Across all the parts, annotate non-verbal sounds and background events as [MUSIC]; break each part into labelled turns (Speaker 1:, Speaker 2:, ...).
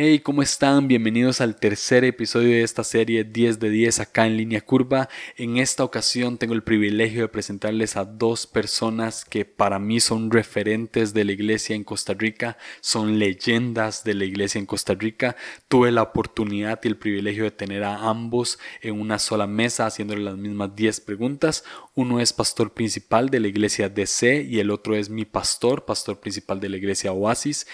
Speaker 1: Hey, ¿cómo están? Bienvenidos al tercer episodio de esta serie 10 de 10 acá en línea curva. En esta ocasión tengo el privilegio de presentarles a dos personas que para mí son referentes de la iglesia en Costa Rica, son leyendas de la iglesia en Costa Rica. Tuve la oportunidad y el privilegio de tener a ambos en una sola mesa haciéndole las mismas 10 preguntas. Uno es pastor principal de la iglesia DC y el otro es mi pastor, pastor principal de la iglesia Oasis.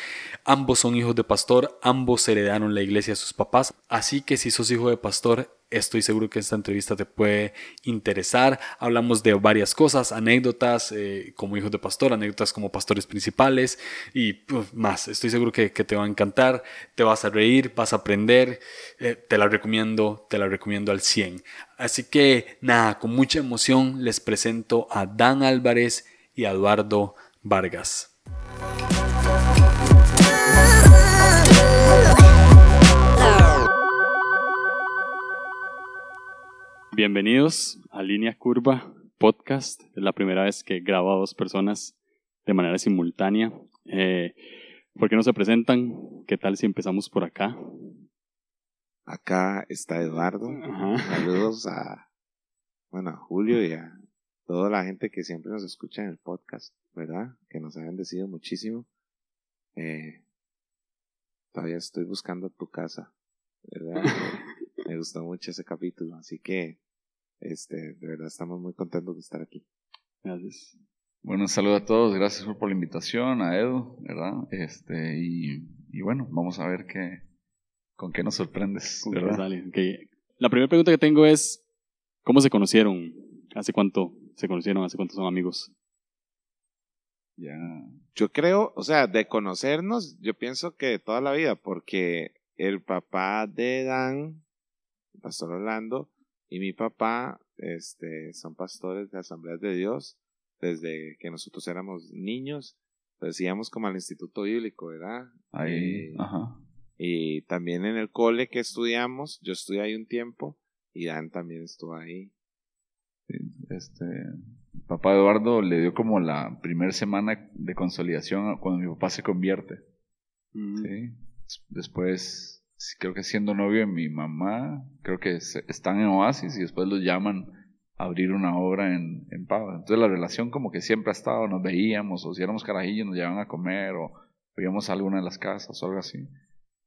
Speaker 1: Ambos son hijos de pastor, ambos heredaron la iglesia a sus papás, así que si sos hijo de pastor, estoy seguro que esta entrevista te puede interesar. Hablamos de varias cosas, anécdotas eh, como hijos de pastor, anécdotas como pastores principales y más. Estoy seguro que, te va a encantar, te vas a reír, vas a aprender. Eh, te la recomiendo, te la recomiendo al 100. Así que nada, con mucha emoción les presento a Dan Álvarez y a Eduardo Vargas. Bienvenidos a Línea Curva Podcast. Es la primera vez que grabo a dos personas de manera simultánea. Eh, ¿Por qué no se presentan? ¿Qué tal si empezamos por acá?
Speaker 2: Acá está Eduardo. Saludos a, bueno, a Julio y a toda la gente que siempre nos escucha en el podcast, ¿verdad? Que nos ha bendecido muchísimo. Eh, todavía estoy buscando tu casa, ¿verdad? [LAUGHS] Me gustó mucho ese capítulo, así que este, de verdad estamos muy contentos de estar aquí.
Speaker 3: Gracias. Bueno, saludo a todos, gracias por la invitación, a Edu, ¿verdad? Este, y, y bueno, vamos a ver qué, con qué nos sorprendes. ¿verdad?
Speaker 1: La primera pregunta que tengo es, ¿cómo se conocieron? ¿Hace cuánto se conocieron? ¿Hace cuánto son amigos?
Speaker 2: Ya. Yo creo, o sea, de conocernos, yo pienso que toda la vida, porque el papá de Dan pastor Orlando, y mi papá este, son pastores de Asambleas de Dios desde que nosotros éramos niños. Pues íbamos como al Instituto Bíblico, ¿verdad?
Speaker 3: Ahí, eh, ajá.
Speaker 2: Y también en el cole que estudiamos, yo estudié ahí un tiempo y Dan también estuvo ahí.
Speaker 3: Este, papá Eduardo le dio como la primera semana de consolidación cuando mi papá se convierte. Mm. ¿sí? Después creo que siendo novio de mi mamá, creo que están en Oasis y después los llaman a abrir una obra en, en Pava. Entonces la relación como que siempre ha estado, nos veíamos, o si éramos carajillos nos llevaban a comer, o íbamos a alguna de las casas o algo así.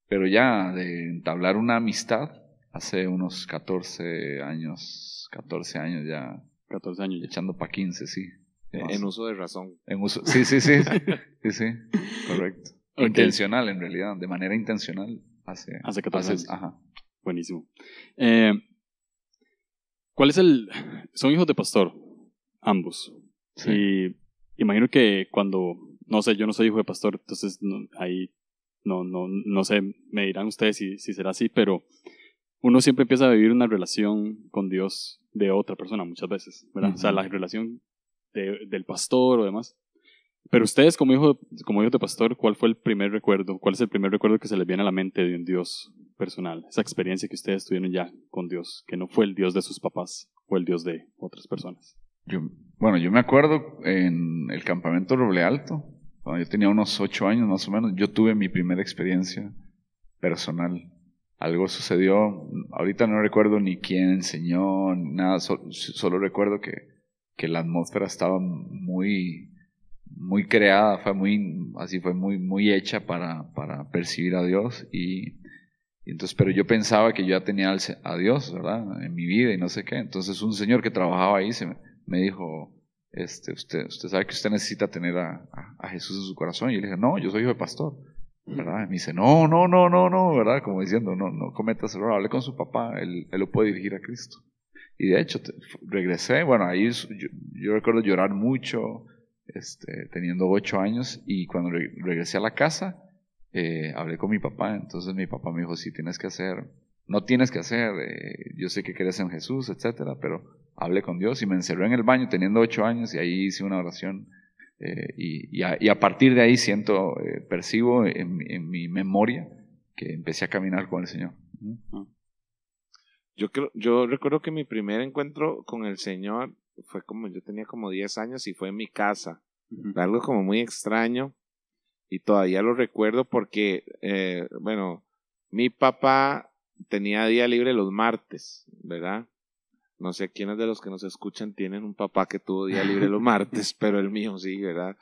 Speaker 3: Pero ya de entablar una amistad, hace unos 14 años, 14 años ya.
Speaker 1: 14 años.
Speaker 3: Echando pa' 15, sí.
Speaker 2: En uso de razón.
Speaker 3: En uso, sí, sí, sí. [LAUGHS] sí, sí, correcto. Intencional, en realidad, de manera intencional. Hace,
Speaker 1: hace 14 años. Ajá. Buenísimo. Eh, ¿Cuál es el...? Son hijos de pastor, ambos. Sí. Y imagino que cuando... No sé, yo no soy hijo de pastor, entonces ahí no, no, no sé, me dirán ustedes si, si será así, pero uno siempre empieza a vivir una relación con Dios de otra persona muchas veces, ¿verdad? O sea, la relación de, del pastor o demás. Pero ustedes como hijo, como hijo de pastor, ¿cuál fue el primer recuerdo? ¿Cuál es el primer recuerdo que se les viene a la mente de un Dios personal? Esa experiencia que ustedes tuvieron ya con Dios, que no fue el Dios de sus papás, fue el Dios de otras personas.
Speaker 3: Yo, bueno, yo me acuerdo en el campamento Roble Alto, cuando yo tenía unos ocho años más o menos, yo tuve mi primera experiencia personal. Algo sucedió, ahorita no recuerdo ni quién enseñó, nada, solo recuerdo que, que la atmósfera estaba muy muy creada, fue muy, así fue muy, muy hecha para, para percibir a Dios y, entonces, pero yo pensaba que yo ya tenía a Dios, ¿verdad? En mi vida y no sé qué. Entonces un señor que trabajaba ahí se me, dijo, este, usted, usted sabe que usted necesita tener a, a, Jesús en su corazón. Y yo le dije, no, yo soy hijo de pastor. ¿verdad? Y me dice, no, no, no, no, no, ¿verdad? Como diciendo, no, no cometas error, hable con su papá, él, él lo puede dirigir a Cristo. Y de hecho, regresé, bueno, ahí yo, yo, recuerdo llorar mucho, este, teniendo ocho años y cuando regresé a la casa, eh, hablé con mi papá, entonces mi papá me dijo, sí, tienes que hacer, no tienes que hacer, eh, yo sé que crees en Jesús, etcétera, pero hablé con Dios y me encerré en el baño teniendo ocho años y ahí hice una oración eh, y, a, partir de ahí siento, percibo en, en, mi memoria que empecé a caminar con el Señor.
Speaker 2: Yo creo, yo recuerdo que mi primer encuentro con el Señor fue como, yo tenía como 10 años y fue en mi casa. Algo como muy extraño. Y todavía lo recuerdo porque, eh, bueno, Mi papá tenía día libre los martes, ¿verdad? No sé quiénes de los que nos escuchan tienen un papá que tuvo día libre los [LAUGHS] martes, pero el mío sí, ¿verdad?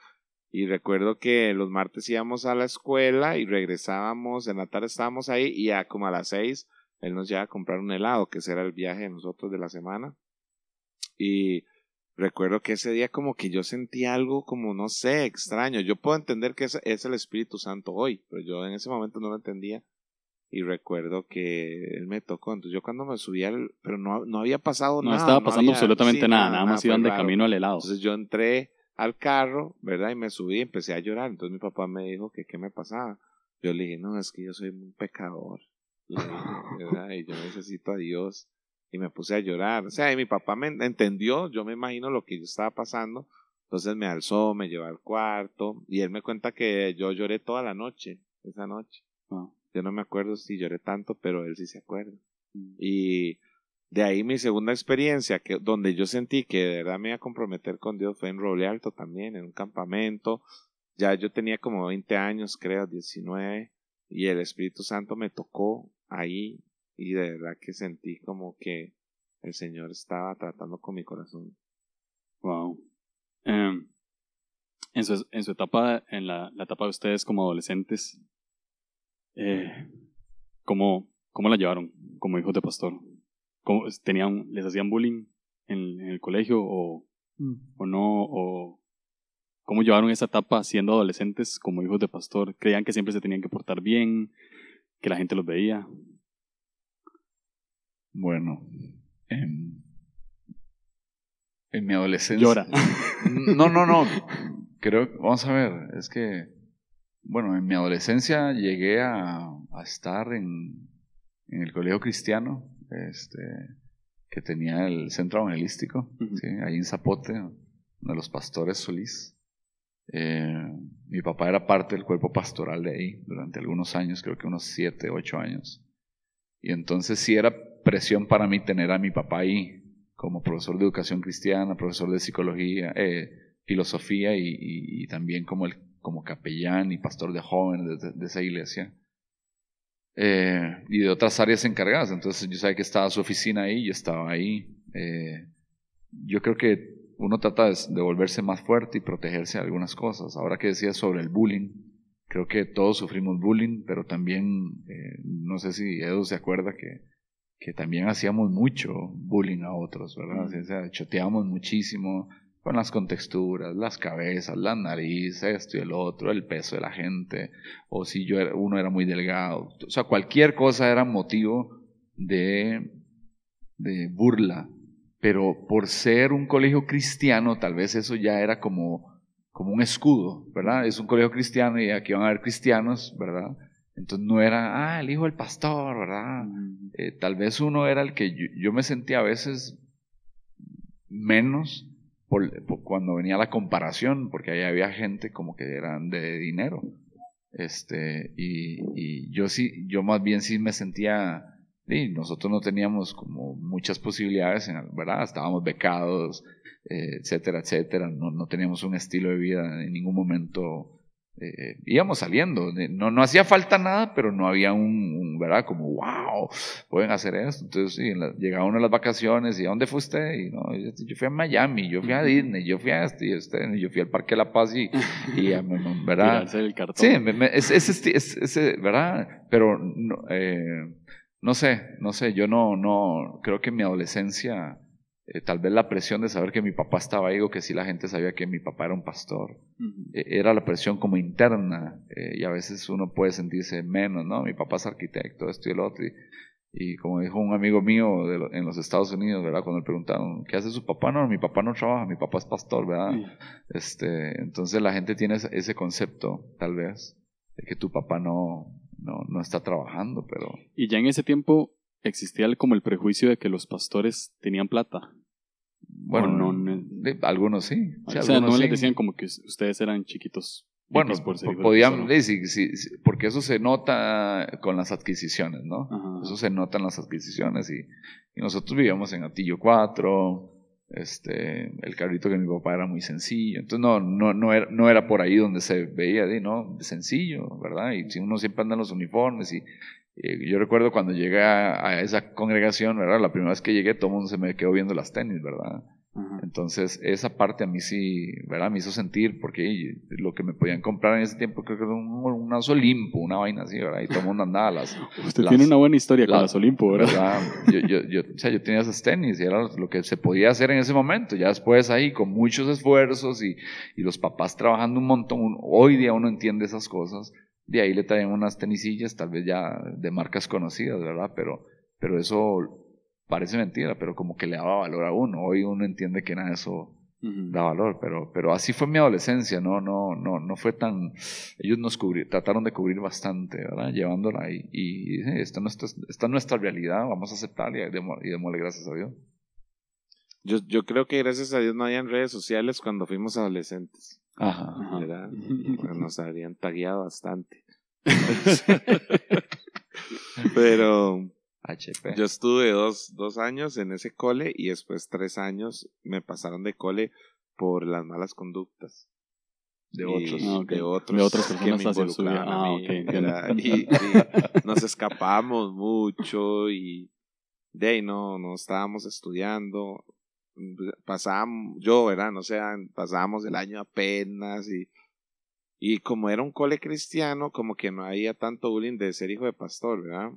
Speaker 2: Y recuerdo que los martes íbamos a la escuela y regresábamos, en la tarde estábamos ahí y ya como a las seis él nos lleva a comprar un helado, que ese era el viaje de nosotros de la semana. Y recuerdo que ese día como que yo sentí algo como, no sé, extraño. Yo puedo entender que es, es el Espíritu Santo hoy, pero yo en ese momento no lo entendía y recuerdo que él me tocó. Entonces yo cuando me subí al... Pero no, no había pasado
Speaker 1: no
Speaker 2: nada.
Speaker 1: Estaba pasando
Speaker 2: había-
Speaker 1: absolutamente
Speaker 2: sí,
Speaker 1: nada, nada más iban de camino al helado.
Speaker 2: Entonces yo entré al carro, ¿verdad? Y me subí y empecé a llorar. Entonces mi papá me dijo que qué me pasaba. Yo le dije, no, es que yo soy un pecador. [LAUGHS] ¿verdad? Y yo necesito a Dios. Y me puse a llorar. O sea, y mi papá me entendió, yo me imagino lo que yo estaba pasando. Entonces me alzó, me llevó al cuarto. Y él me cuenta que yo lloré toda la noche, esa noche.
Speaker 1: Ah.
Speaker 2: Yo no me acuerdo si lloré tanto, pero él sí se acuerda.
Speaker 1: Mm.
Speaker 2: Y de ahí mi segunda experiencia, que, donde yo sentí que de verdad me iba a comprometer con Dios, fue en Roble Alto también, en un campamento. Ya yo tenía como 20 años, creo, 19, y el Espíritu Santo me tocó ahí, y de verdad que sentí como que el Señor estaba tratando con mi corazón.
Speaker 1: Wow. Em, en, su, en su etapa, en la, la etapa de ustedes como adolescentes, eh, ¿cómo, ¿cómo la llevaron como hijos de pastor? ¿Cómo, tenían, ¿Les hacían bullying en, en el colegio o, o no? O, ¿Cómo llevaron esa etapa siendo adolescentes como hijos de pastor? ¿Creían que siempre se tenían que portar bien? ¿Que la gente los veía?
Speaker 3: Bueno, en, en mi adolescencia.
Speaker 1: Llora. [LAUGHS]
Speaker 3: No, no, no. Creo, vamos a ver, es que, bueno, en mi adolescencia llegué a, a estar en, en el colegio cristiano, este, que tenía el centro evangelístico. ¿sí? ahí en Zapote, de los pastores Solís. Eh, mi papá era parte del cuerpo pastoral de ahí durante algunos años, creo que unos siete, ocho años. Y entonces sí era presión para mí tener a mi papá ahí como profesor de educación cristiana, profesor de psicología, eh, filosofía y, y- y también como, el, como capellán y pastor de jóvenes de, esa iglesia. Eh, y de otras áreas encargadas. Entonces yo sabía que estaba su oficina ahí, yo estaba ahí. Eh, yo creo que uno trata de, volverse más fuerte y protegerse de algunas cosas. Ahora que decías sobre el bullying, creo que todos sufrimos bullying, pero también, no sé si Edu se acuerda que, que también hacíamos mucho bullying a otros, ¿verdad? O sea, choteábamos muchísimo con las contexturas, las cabezas, la nariz, esto y el otro, el peso de la gente, o si yo era- uno era muy delgado. O sea, cualquier cosa era motivo de, de burla. Pero por ser un colegio cristiano, tal vez eso ya era como, como un escudo, ¿verdad? Es un colegio cristiano y aquí van a haber cristianos, ¿verdad? Entonces no era, ah, el hijo del pastor, ¿verdad? Eh, tal vez uno era el que yo, yo me sentía a veces menos por, por cuando venía la comparación, porque ahí había gente como que eran de dinero. Este, y, y yo sí, yo más bien sí me sentía, sí, nosotros no teníamos como muchas posibilidades, en- ¿verdad? Estábamos becados, eh, etcétera, etcétera. No, no teníamos un estilo de vida en ningún momento. Eh, íbamos saliendo, de- no, no hacía falta nada, pero no había un, un, ¿verdad? Como, wow, pueden hacer esto. Entonces, sí, en la- llegaba uno a las vacaciones y ¿a dónde fue usted? Y no, yo, yo fui a Miami, yo fui a Disney, yo fui a este y este, yo fui al Parque de la Paz y, y ¿verdad? [LAUGHS]
Speaker 1: El cartón.
Speaker 3: Sí, me- me- es, ¿verdad? Pero no, eh, no sé, no sé, yo no, no, creo que en mi adolescencia, eh, tal vez la presión de saber que mi papá estaba ahí o que sí la gente sabía que mi papá era un pastor, eh, era la presión como interna eh, y a veces uno puede sentirse menos, ¿no? Mi papá es arquitecto, esto y el otro. Y, y como dijo un amigo mío de lo- en los Estados Unidos, ¿verdad? Cuando le preguntaron, ¿qué hace su papá? No, mi papá no trabaja, mi papá es pastor, ¿verdad?
Speaker 1: Sí.
Speaker 3: Este, entonces la gente tiene ese, ese concepto, tal vez, de que tu papá no, no, no está trabajando, pero
Speaker 1: Y ya en ese tiempo existía como el prejuicio de que los pastores tenían plata.
Speaker 3: bueno,
Speaker 1: no, no-
Speaker 3: de- algunos sí.
Speaker 1: o sea,
Speaker 3: algunos
Speaker 1: no les decían como que us- ustedes eran chiquitos.
Speaker 3: Bueno,
Speaker 1: por
Speaker 3: podían, sí, sí, sí, porque eso se nota con las adquisiciones, ¿no?
Speaker 1: Ajá.
Speaker 3: Eso se nota en las adquisiciones y, y nosotros vivíamos en Atillo 4, este, el carrito que mi papá era muy sencillo, entonces no, no, no, era, no era por ahí donde se veía, de, ¿no? Sencillo, ¿verdad? Y si uno siempre anda en los uniformes y, eh, yo recuerdo cuando llegué a, esa congregación, ¿verdad? La primera vez que llegué, todo el mundo se me quedó viendo las tenis, ¿verdad? Entonces, esa parte a mí sí, ¿verdad? Me hizo sentir, porque lo que me podían comprar en ese tiempo creo que era un, un Olimpo, una vaina así, ¿verdad? Y todo el mundo andaba las...
Speaker 1: Usted tiene una buena historia con las Olimpo, ¿verdad?
Speaker 3: Yo, yo, yo, o sea, yo tenía esas tenis y era lo que se podía hacer en ese momento. Ya después ahí, con muchos esfuerzos y, y los papás trabajando un montón, hoy día uno entiende esas cosas. De ahí le traen unas tenisillas, tal vez ya de marcas conocidas, ¿verdad? Pero, pero eso parece mentira, pero como que le daba valor a uno. Hoy uno entiende que nada de eso da valor, pero, pero así fue mi adolescencia, no, no, no, no fue tan, ellos nos trataron de cubrir bastante, ¿verdad? Llevándola ahí, y, esta, nuestra, esta es nuestra realidad, vamos a aceptarla y, y démosle gracias a Dios.
Speaker 2: Yo, yo creo que gracias a Dios no habían redes sociales cuando fuimos adolescentes. Ajá. ¿verdad? [LAUGHS] Nos habrían tagueado bastante. [LAUGHS] Pero HP. Yo estuve dos, dos años en ese cole y después tres años me pasaron de cole por las malas conductas. De otros, ah, de otros, de otras personas que me involucraban a ah, mí. y, [LAUGHS] nos escapamos mucho y de ahí no, no estábamos estudiando. Pasábamos, yo, ¿verdad? No sé, pasábamos el año apenas y, y como era un cole cristiano, como que no había tanto bullying de ser hijo de pastor, ¿verdad?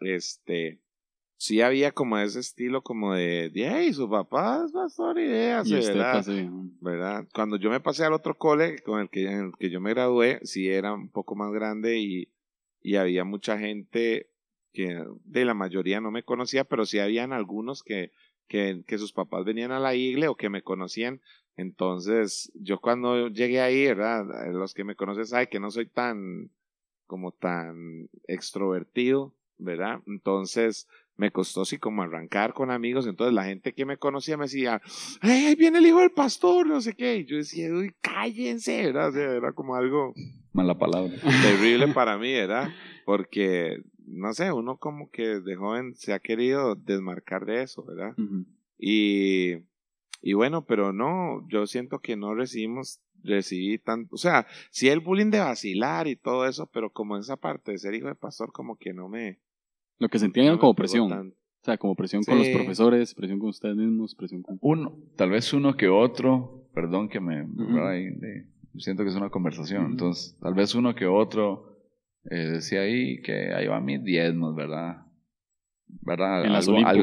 Speaker 2: este, sí había como ese estilo como de, hey, su papá es pastor y ¿verdad? ¿verdad? Cuando yo me pasé al otro cole con el que, en el que yo me gradué, sí era un poco más grande y, y había mucha gente que de la mayoría no me conocía, pero sí habían algunos que, que, que sus papás venían a la iglesia o que me conocían. Entonces, yo cuando llegué ahí, ¿verdad? Los que me conocen saben que no soy tan, como tan extrovertido ¿verdad? Entonces me costó así como arrancar con amigos, entonces la gente que me conocía me decía, ¡Hey, ahí viene el hijo del pastor! No sé qué, y yo decía, uy, cállense, ¿verdad? O sea, era como algo...
Speaker 3: Mala palabra.
Speaker 2: Terrible [LAUGHS] para mí, ¿verdad? Porque, no sé, uno como que de joven se ha querido desmarcar de eso, ¿verdad? Y... Y bueno, pero no, yo siento que no recibimos, recibí tanto, o sea, sí el bullying de vacilar y todo eso, pero como esa parte de ser hijo de pastor, como que no me,
Speaker 1: lo que sentían era como presión. O sea, como presión con los profesores, presión con ustedes mismos, presión con...
Speaker 3: Uno, tal vez uno que otro, perdón que me... siento que es una conversación. Entonces, tal vez uno que otro eh, decía ahí que ahí van mis diezmos, ¿verdad? ¿Verdad?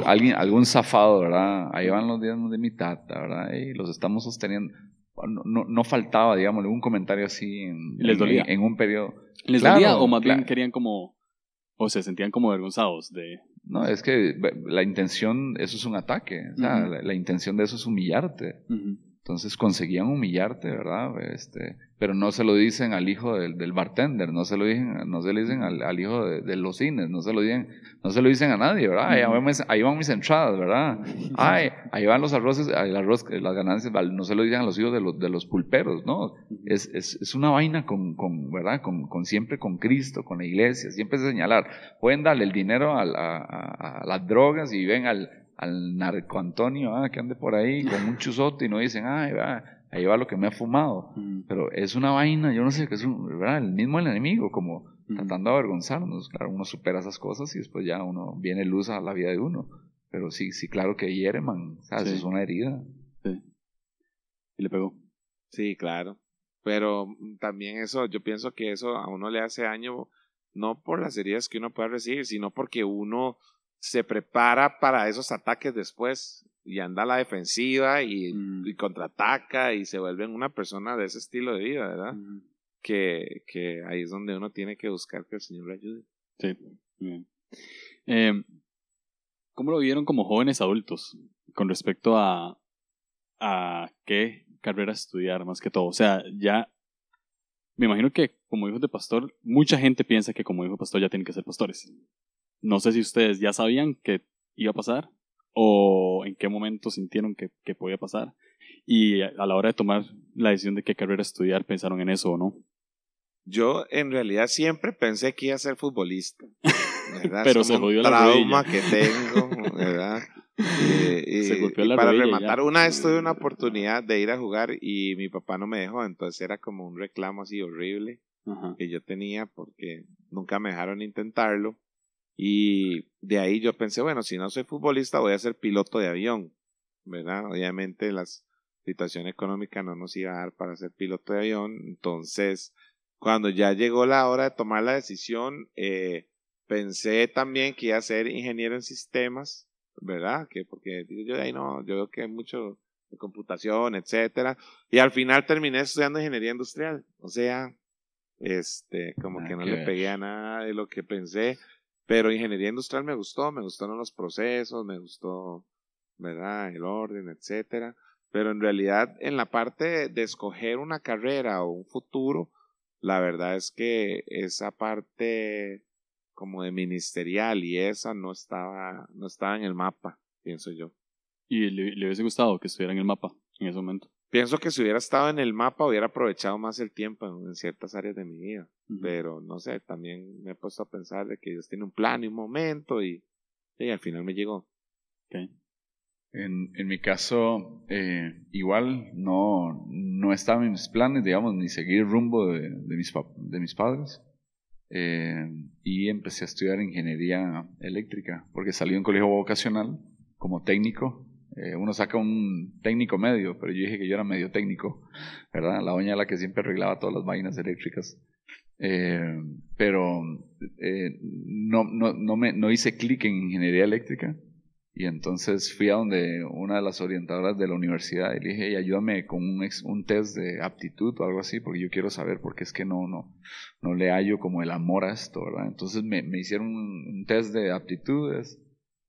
Speaker 3: alguien, algún zafado, ¿verdad? Ahí van los diezmos de mi tata, ¿verdad? Y los estamos sosteniendo. No, no, no faltaba, digamos, un comentario así en,
Speaker 1: ¿Les dolía?
Speaker 3: en, un periodo.
Speaker 1: ¿Les dolía o más bien querían como o se sentían como avergonzados de...
Speaker 3: No, es que la intención, eso es un ataque. O sea, la, intención de eso es humillarte. Entonces conseguían humillarte, ¿verdad? Este, pero no se lo dicen al hijo del, del bartender, no se lo dicen, no se lo dicen al, al hijo de, los cines, no se lo dicen, no se lo dicen a nadie, ¿verdad? Ahí, van, ahí van mis entradas, ¿verdad? [LAUGHS] Ay, ahí van los arroces, el arroz, las ganancias, no se lo dicen a los hijos de los, de los pulperos, ¿no? Es, es, es una vaina con, con ¿verdad? Con, con, siempre con Cristo, con la iglesia, siempre señalar. Pueden darle el dinero a, a, a las drogas y ven al, al narco Antonio, ah, que ande por ahí con un chuzote y no dicen, ay, va, ahí va lo que me ha fumado. Pero es una vaina, yo no sé, que es un, ¿verdad? el mismo el enemigo, como tratando de avergonzarnos. Claro, uno supera esas cosas y después ya uno viene luz a la vida de uno. Pero sí, sí, claro que hiere, man. ¿sabes? Es una herida. Sí.
Speaker 1: Y le pegó.
Speaker 2: Sí, claro. Pero también eso, yo pienso que eso a uno le hace daño, no por las heridas que uno pueda recibir, sino porque uno se prepara para esos ataques después y anda a la defensiva y, mm. contraataca y se vuelve una persona de ese estilo de vida, ¿verdad? Mm. Que, que ahí es donde uno tiene que buscar que el Señor le ayude.
Speaker 1: Sí, bien. Eh, ¿Cómo lo vieron como jóvenes adultos con respecto a, a qué carrera estudiar más que todo? O sea, ya me imagino que como hijo de pastor, mucha gente piensa que como hijo de pastor ya tienen que ser pastores. No sé si ustedes ya sabían que iba a pasar o en qué momento sintieron que, que podía pasar y a la hora de tomar la decisión de qué carrera estudiar pensaron en eso o no.
Speaker 2: Yo en realidad siempre pensé que iba a ser futbolista. [LAUGHS]
Speaker 1: Pero se jodió
Speaker 2: la trauma que tengo, ¿verdad? [LAUGHS] Y, se golpeó la para rematar, una vez tuve una oportunidad de ir a jugar y mi papá no me dejó, entonces era como un reclamo así horrible que yo tenía porque nunca me dejaron intentarlo. Y de ahí yo pensé, bueno, si no soy futbolista voy a ser piloto de avión, ¿verdad? Obviamente la situación económica no nos iba a dar para ser piloto de avión, entonces cuando ya llegó la hora de tomar la decisión, eh, pensé también que iba a ser ingeniero en sistemas, ¿verdad? Que porque yo de ahí no, yo veo que hay mucho de computación, etcétera, y al final terminé estudiando ingeniería industrial, o sea, este, como que no le pegué a nada de lo que pensé, pero ingeniería industrial me gustó, me gustaron los procesos, me gustó, ¿verdad? El orden, etcétera, pero en realidad en la parte de escoger una carrera o un futuro, la verdad es que esa parte como de ministerial y esa no estaba, no estaba en el mapa, pienso yo.
Speaker 1: ¿Y le, le hubiese gustado que estuviera en el mapa en ese momento?
Speaker 2: Pienso que si hubiera estado en el mapa hubiera aprovechado más el tiempo en, ciertas áreas de mi vida. Pero no sé, también me he puesto a pensar de que Dios tiene un plan y un momento y, y al final me llegó.
Speaker 3: Okay. En, en mi caso, eh, igual no, no estaba en mis planes, digamos, ni seguir el rumbo de, de, mis, de mis padres. Eh, y empecé a estudiar ingeniería eléctrica, porque salí de un colegio vocacional como técnico. Eh, uno saca un técnico medio, pero yo dije que yo era medio técnico, ¿verdad? La doña la que siempre arreglaba todas las vainas eléctricas. pero no, no, no, me, no hice clic en ingeniería eléctrica y entonces fui a donde una de las orientadoras de la universidad y le dije, ayúdame con un, un test de aptitud o algo así, porque yo quiero saber, porque es que no, no, no le hallo como el amor a esto, ¿verdad? Entonces me, me hicieron un, test de aptitudes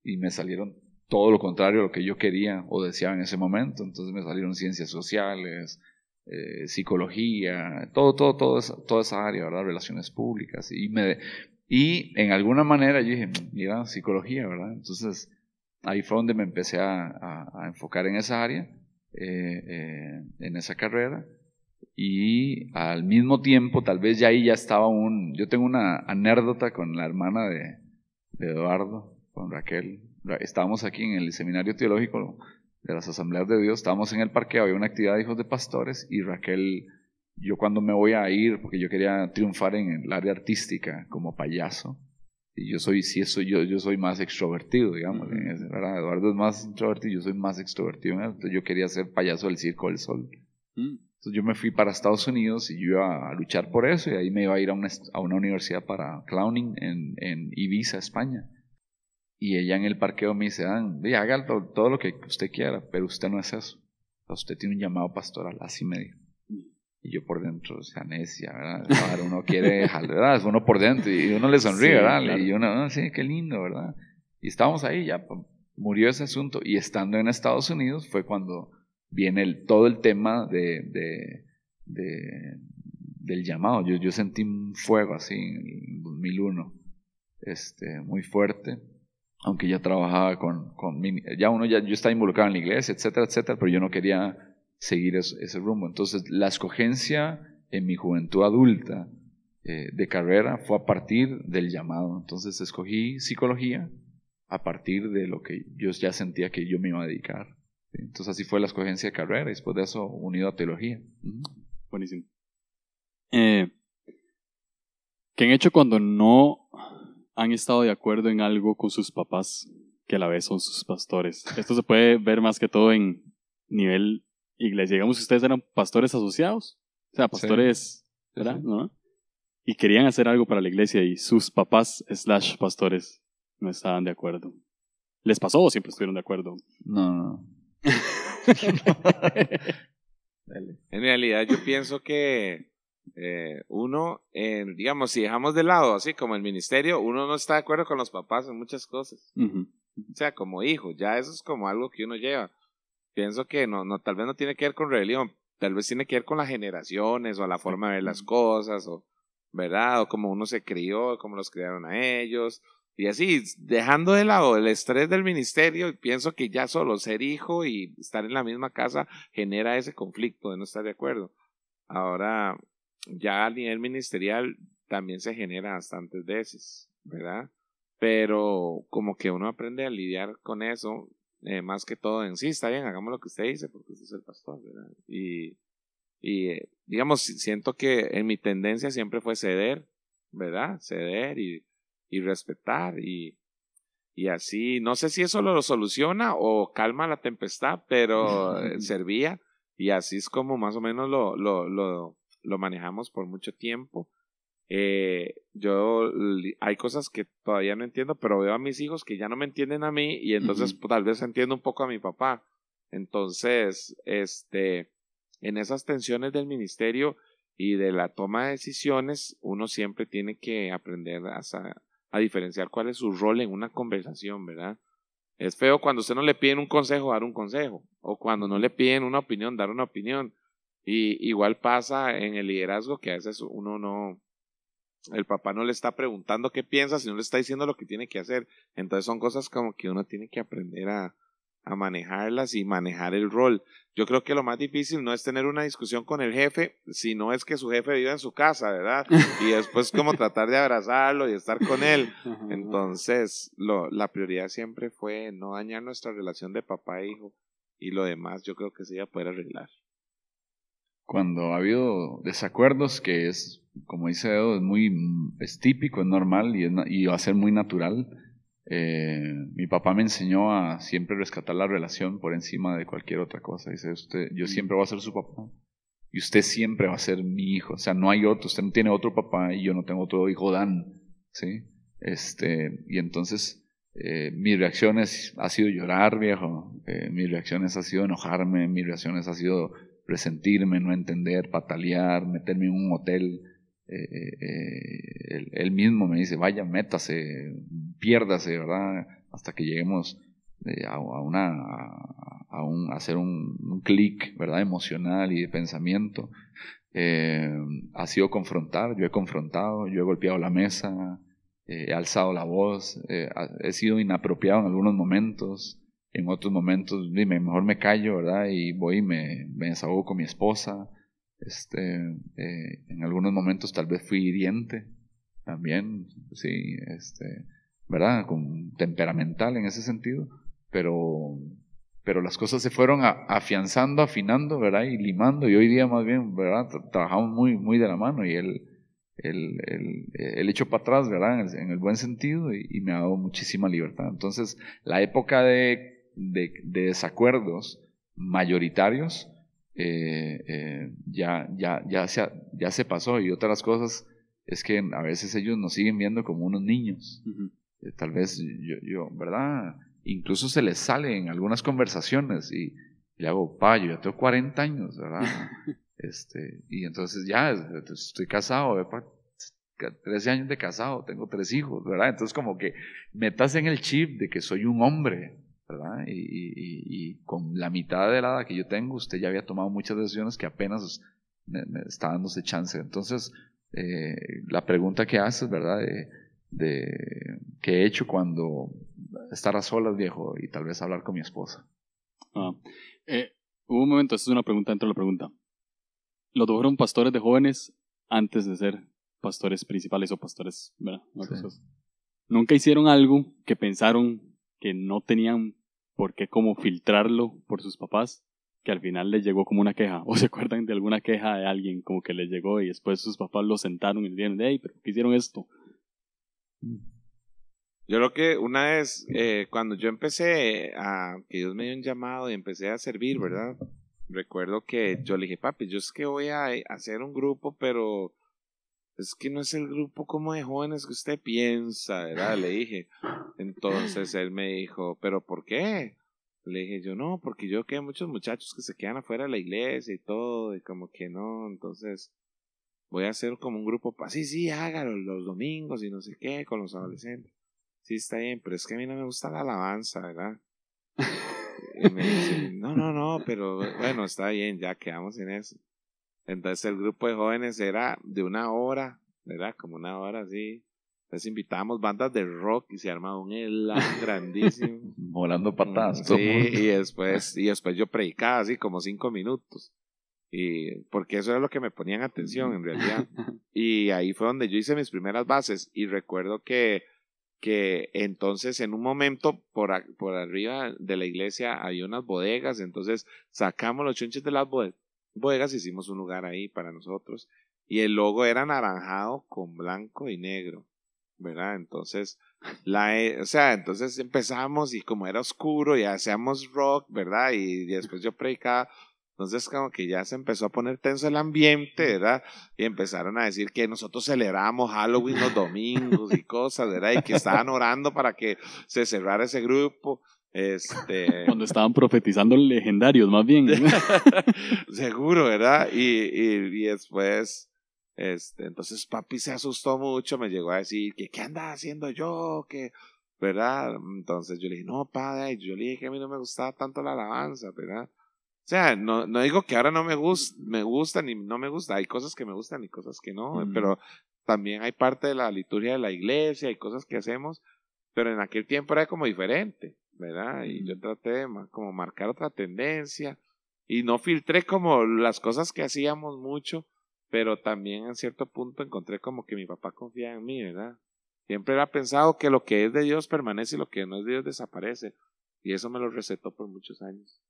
Speaker 3: y me salieron todo lo contrario a lo que yo quería o deseaba en ese momento. Entonces me salieron ciencias sociales, eh, psicología, todo, todo, todo esa, toda esa área, ¿verdad? Relaciones públicas. Y, me, y en alguna manera yo dije, mira, psicología, ¿verdad? Entonces ahí fue donde me empecé a, enfocar en esa área, eh, eh, en esa carrera. Y al mismo tiempo, tal vez ya ahí ya estaba un... Yo tengo una anécdota con la hermana de, Eduardo, con Raquel. Estábamos aquí en el seminario teológico de las asambleas de Dios, estábamos en el parque, había una actividad de hijos de pastores y Raquel, yo cuando me voy a ir, porque yo quería triunfar en el área artística como payaso, y yo soy, si eso, yo, yo soy más extrovertido, digamos, Eduardo es más introvertido, yo soy más extrovertido, entonces yo quería ser payaso del Circo del Sol. Mm. Entonces yo me fui para Estados Unidos y yo iba a luchar por eso y ahí me iba a ir a una, a una universidad para clowning en, en, Ibiza, España. Y ella en el parqueo me dice, Dan, haga todo, todo, lo que usted quiera, pero usted no es eso. Usted tiene un llamado pastoral, así me dijo. Y yo por dentro, o sea, necia, ¿verdad? uno quiere dejar, ¿verdad? Es uno por dentro y uno le sonríe, ¿verdad? Y uno, no, sí, qué lindo, ¿verdad? Y estábamos ahí, ya murió ese asunto. Y estando en Estados Unidos fue cuando viene el, todo el tema de, de, de del llamado. Yo, yo sentí un fuego así en 2001, este, muy fuerte. Aunque ya trabajaba con, con ya uno ya, yo estaba involucrado en la iglesia, etcétera, etcétera, pero yo no quería seguir ese, rumbo. Entonces, la escogencia en mi juventud adulta eh, de carrera fue a partir del llamado. Entonces, escogí psicología a partir de lo que yo ya sentía que yo me iba a dedicar. Entonces, así fue la escogencia de carrera y después de eso unido a teología.
Speaker 1: Buenísimo. Eh, ¿Qué han hecho cuando no han estado de acuerdo en algo con sus papás, que a la vez son sus pastores? Esto se puede ver más que todo en nivel iglesia. Digamos ustedes eran pastores asociados, o sea, pastores, ¿verdad? ¿No? Y querían hacer algo para la iglesia y sus papás slash pastores no estaban de acuerdo. ¿Les pasó o siempre estuvieron de acuerdo?
Speaker 3: No, no. [LAUGHS] [LAUGHS]
Speaker 2: en realidad yo pienso que eh, uno, digamos, si dejamos de lado, así como el ministerio, uno no está de acuerdo con los papás en muchas cosas. O sea, como hijo, ya eso es como algo que uno lleva pienso que no, no, tal vez no tiene que ver con religión, tal vez tiene que ver con las generaciones o la forma de ver las cosas, o, ¿verdad? O como uno se crió, cómo los criaron a ellos. Y así, dejando de lado el estrés del ministerio, pienso que ya solo ser hijo y estar en la misma casa genera ese conflicto de no estar de acuerdo. Ahora, ya a nivel ministerial también se genera bastantes veces, ¿verdad? Pero como que uno aprende a lidiar con eso eh, más que todo en sí, está bien, hagamos lo que usted dice, porque usted es el pastor, ¿verdad? Y, y eh, digamos, siento que en mi tendencia siempre fue ceder, ¿verdad? Ceder y, y respetar y, y así, no sé si eso lo soluciona o calma la tempestad, pero eh, [LAUGHS] servía y así es como más o menos lo, lo, lo, lo manejamos por mucho tiempo. Eh, yo hay cosas que todavía no entiendo, pero veo a mis hijos que ya no me entienden a mí y entonces pues, tal vez entiendo un poco a mi papá. Entonces, este, en esas tensiones del ministerio y de la toma de decisiones, uno siempre tiene que aprender a, a diferenciar cuál es su rol en una conversación, ¿verdad? Es feo cuando usted no le piden un consejo, dar un consejo, o cuando no le piden una opinión, dar una opinión. Y igual pasa en el liderazgo que a veces uno no, el papá no le está preguntando qué piensa, sino le está diciendo lo que tiene que hacer. Entonces son cosas como que uno tiene que aprender a, a manejarlas y manejar el rol. Yo creo que lo más difícil no es tener una discusión con el jefe, sino es que su jefe viva en su casa, ¿verdad? [LAUGHS] Y después como tratar de abrazarlo y estar con él. [LAUGHS] Entonces, lo, la prioridad siempre fue no dañar nuestra relación de papá e hijo y lo demás yo creo que se iba a poder arreglar.
Speaker 3: Cuando ha habido desacuerdos, que es, como dice Edo, es muy es típico, es normal y, y va a ser muy natural eh, mi papá me enseñó a siempre rescatar la relación por encima de cualquier otra cosa. Dice, usted, yo mm. siempre voy a ser su papá y usted siempre va a ser mi hijo. O sea, no hay otro, usted no tiene otro papá y yo no tengo otro hijo Dan, ¿sí? Este, y entonces, eh, mis reacciones ha sido llorar, viejo. Eh, mis reacciones ha sido enojarme, mis reacciones ha sido resentirme, no entender, patalear, meterme en un hotel eh, eh, él, mismo me dice, vaya, métase, piérdase, ¿verdad? Hasta que lleguemos eh, a, una, a, un, hacer un, un clic, ¿verdad? Emocional y de pensamiento. ha sido confrontar, yo he confrontado, yo he golpeado la mesa, he alzado la voz, he sido inapropiado en algunos momentos, en otros momentos dime, mejor me callo, ¿verdad? Y voy y me, me desahogo con mi esposa. Este, eh, en algunos momentos tal vez fui hiriente también, sí, este, ¿verdad? Con, temperamental en ese sentido, pero, pero las cosas se fueron afianzando, afinando, ¿verdad? Y limando, y hoy día más bien, ¿verdad? Trabajamos muy, muy de la mano y él, el, el, el hecho para atrás, ¿verdad? En el, buen sentido y, me ha dado muchísima libertad. Entonces, la época de, de, de desacuerdos mayoritarios, eh, eh, ya, ya, ya, se, ya se pasó. Y otras cosas es que a veces ellos nos siguen viendo como unos niños. Eh, tal vez yo, yo, ¿verdad? Incluso se les sale en algunas conversaciones y le hago, pa, yo ya tengo 40 años, ¿verdad? [LAUGHS] este, y entonces ya estoy casado, 13 años de casado, tengo tres hijos, ¿verdad? Entonces como que metas en el chip de que soy un hombre, ¿verdad? Y, con la mitad de la edad que yo tengo, usted ya había tomado muchas decisiones que apenas me, está dándose chance. Entonces, eh, la pregunta que haces, ¿verdad? De, de qué he hecho cuando estar a solas, viejo, y tal vez hablar con mi esposa.
Speaker 1: Ah, eh, hubo un momento, esta es una pregunta dentro de la pregunta. ¿Los dos fueron pastores de jóvenes antes de ser pastores principales o pastores, ¿verdad? Nunca hicieron algo que pensaron que no tenían por qué como filtrarlo por sus papás, que al final les llegó como una queja, o [LAUGHS] se acuerdan de alguna queja de alguien como que les llegó y después sus papás lo sentaron y le dijeron, hey, pero ¿qué hicieron esto?
Speaker 2: Yo creo que una vez, eh, cuando yo empecé a, que Dios me dio un llamado y empecé a servir, ¿verdad? Recuerdo que yo le dije, papi, yo es que voy a hacer un grupo, pero es que no es el grupo como de jóvenes que usted piensa, ¿verdad? Le dije. Entonces él me dijo, ¿pero por qué? Le dije yo, no, porque yo que hay muchos muchachos que se quedan afuera de la iglesia y todo, y como que no, entonces voy a hacer como un grupo, para, sí, sí, hágalo los domingos y no sé qué, con los adolescentes. Sí, está bien, pero es que a mí no me gusta la alabanza, ¿verdad? Y me dice, no, no, no, pero bueno, está bien, ya quedamos en eso. Entonces el grupo de jóvenes era de una hora, ¿verdad? Como una hora así. Entonces invitábamos bandas de rock y se armaba un helado [LAUGHS] grandísimo.
Speaker 3: Volando patadas.
Speaker 2: Sí, y después, y después yo predicaba así como cinco minutos. Y porque eso era lo que me ponían atención en realidad. [LAUGHS] Y ahí fue donde yo hice mis primeras bases. Y recuerdo que, que entonces en un momento por, por arriba de la iglesia había unas bodegas. Entonces sacamos los chunches de las bodegas bodegas, hicimos un lugar ahí para nosotros y el logo era anaranjado con blanco y negro. ¿verdad? Entonces, la, e, o sea, entonces empezamos y como era oscuro y hacíamos rock, ¿verdad? Y, después yo predicaba, entonces como que ya se empezó a poner tenso el ambiente, ¿verdad? Y empezaron a decir que nosotros celebrábamos Halloween los domingos y cosas, ¿verdad? Y que estaban orando para que se cerrara ese grupo. Este... [LAUGHS]
Speaker 1: Cuando estaban profetizando legendarios, más bien. [LAUGHS]
Speaker 2: Seguro, ¿verdad? Y, y, y después este, entonces papi se asustó mucho, me llegó a decir que qué anda haciendo yo, que, ¿verdad? Entonces yo le dije, no, padre, yo le dije que a mí no me gustaba tanto la alabanza, ¿verdad? O sea, no, no digo que ahora no me gusta, me gusta ni no me gusta, hay cosas que me gustan y cosas que no, pero también hay parte de la liturgia de la iglesia, hay cosas que hacemos, pero en aquel tiempo era como diferente, ¿verdad? Y yo traté de como marcar otra tendencia y no filtré como las cosas que hacíamos mucho pero también en cierto punto encontré como que mi papá confía en mí, ¿verdad? Siempre era pensado que lo que es de Dios permanece y lo que no es de Dios desaparece. Y eso me lo recetó por muchos años.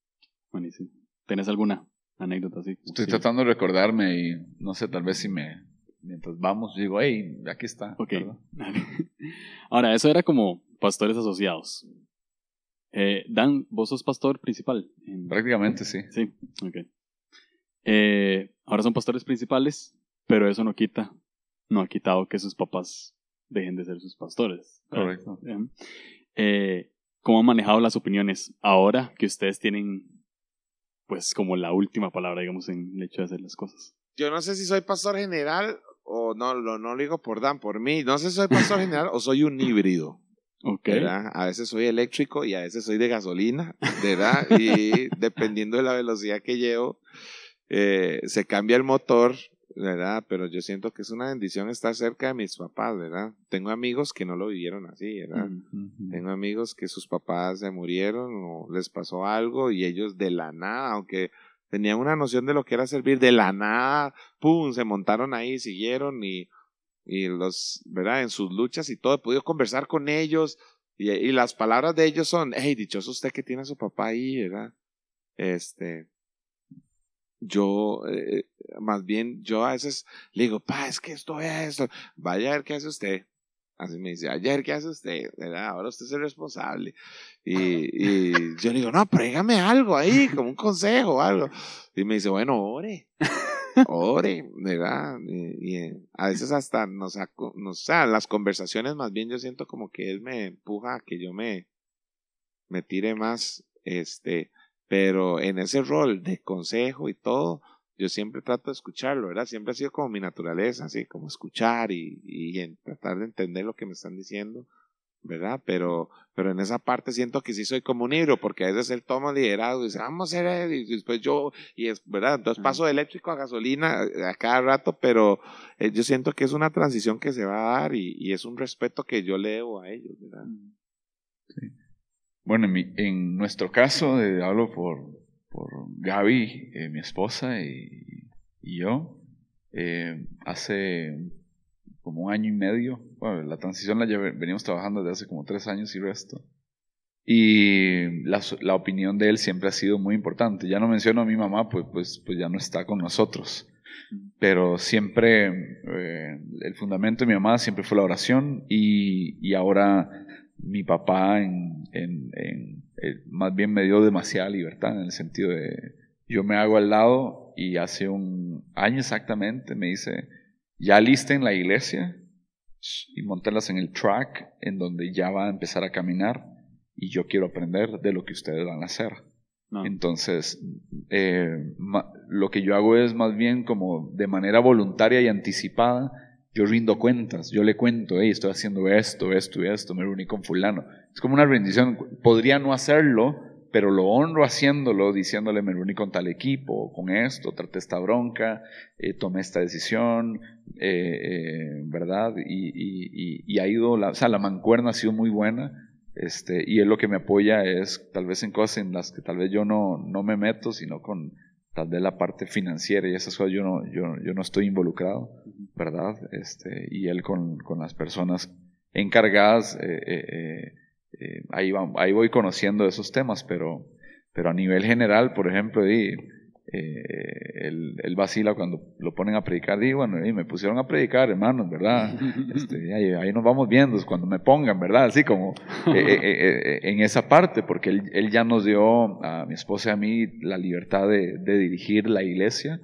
Speaker 1: Buenísimo. ¿Tienes alguna anécdota así?
Speaker 3: Estoy tratando de recordarme y no sé, tal vez si me... Mientras vamos, digo, hey, aquí está.
Speaker 1: Ok. [LAUGHS] Ahora, eso era como pastores asociados. Eh, Dan, vos sos pastor principal.
Speaker 3: Prácticamente sí.
Speaker 1: Sí, ok. Eh, ahora son pastores principales, pero eso no quita, no ha quitado que sus papás dejen de ser sus pastores.
Speaker 3: Correcto.
Speaker 1: Eh, ¿Cómo han manejado las opiniones ahora que ustedes tienen, pues, como la última palabra, digamos, en el hecho de hacer las cosas?
Speaker 2: Yo no sé si soy pastor general o no, lo, no lo digo por Dan, por mí. No sé si soy pastor [LAUGHS] general o soy un híbrido.
Speaker 1: Okay.
Speaker 2: A veces soy eléctrico y a veces soy de gasolina, ¿verdad? Y [LAUGHS] dependiendo de la velocidad que llevo, eh, se cambia el motor, ¿verdad? Pero yo siento que es una bendición estar cerca de mis papás, ¿verdad? Tengo amigos que no lo vivieron así, ¿verdad? Tengo amigos que sus papás se murieron o les pasó algo y ellos de la nada, aunque tenían una noción de lo que era servir, de la nada, ¡pum!, se montaron ahí, siguieron y, y los, ¿verdad? En sus luchas y todo, he podido conversar con ellos y, y las palabras de ellos son, hey, dichoso usted que tiene a su papá ahí, ¿verdad? Este, yo, eh, más bien, yo a veces le digo, pa, es que esto es esto, vaya a ver qué hace usted. Así me dice, vaya a ver qué hace usted, ¿verdad? Ahora usted es el responsable. Y, y yo le digo, no, pregame algo ahí, como un consejo o algo. Y me dice, bueno, ore, ore, ¿verdad? Y, a veces hasta nos, no, o sea, las conversaciones más bien yo siento como que él me empuja a que yo me, me tire más, este, pero en ese rol de consejo y todo, yo siempre trato de escucharlo, ¿verdad? Siempre ha sido como mi naturaleza, así como escuchar y, y tratar de entender lo que me están diciendo, ¿verdad? Pero, pero en esa parte siento que sí soy como un libro, porque a veces él toma liderazgo y dice, vamos a hacer, y después yo, y es, ¿verdad? Entonces paso de eléctrico a gasolina a cada rato, pero eh, yo siento que es una transición que se va a dar y, y es un respeto que yo le debo a ellos, ¿verdad?
Speaker 3: Sí. Bueno, en, mi, en nuestro caso, eh, hablo por, por Gaby, eh, mi esposa y, y yo, eh, hace como un año y medio, la transición la venimos trabajando desde hace como tres años y resto. Y la, la, opinión de él siempre ha sido muy importante. Ya no menciono a mi mamá, pues, pues, pues ya no está con nosotros. Pero siempre, el fundamento de mi mamá siempre fue la oración y, y ahora mi papá en, en, eh, más bien me dio demasiada libertad en el sentido de yo me hago al lado y hace un año exactamente me dice ya en la iglesia y montarlas en el track en donde ya va a empezar a caminar y yo quiero aprender de lo que ustedes van a hacer. Entonces, eh, lo que yo hago es más bien como de manera voluntaria y anticipada yo rindo cuentas, yo le cuento, hey, estoy haciendo esto, esto y esto, me reuní con fulano. Es como una rendición, podría no hacerlo, pero lo honro haciéndolo, diciéndole, me reuní con tal equipo, con esto, traté esta bronca, eh, tomé esta decisión, eh, eh, ¿verdad? Y, ha ido, la, o sea, la mancuerna ha sido muy buena, este, y él lo que me apoya es tal vez en cosas en las que tal vez yo no, no me meto, sino con tal vez la parte financiera y esas cosas yo no, yo, yo no estoy involucrado, ¿verdad? Este, y él con, con las personas encargadas, eh, ahí, ahí voy conociendo esos temas, pero, pero a nivel general, por ejemplo, eh, él, él, vacila cuando lo ponen a predicar. Y bueno, y me pusieron a predicar, hermanos, ¿verdad? [LAUGHS] Este, ahí, nos vamos viendo, cuando me pongan, ¿verdad? Así como [LAUGHS] eh, eh, en esa parte, porque él, él, ya nos dio a mi esposa y a mí la libertad de, de dirigir la iglesia.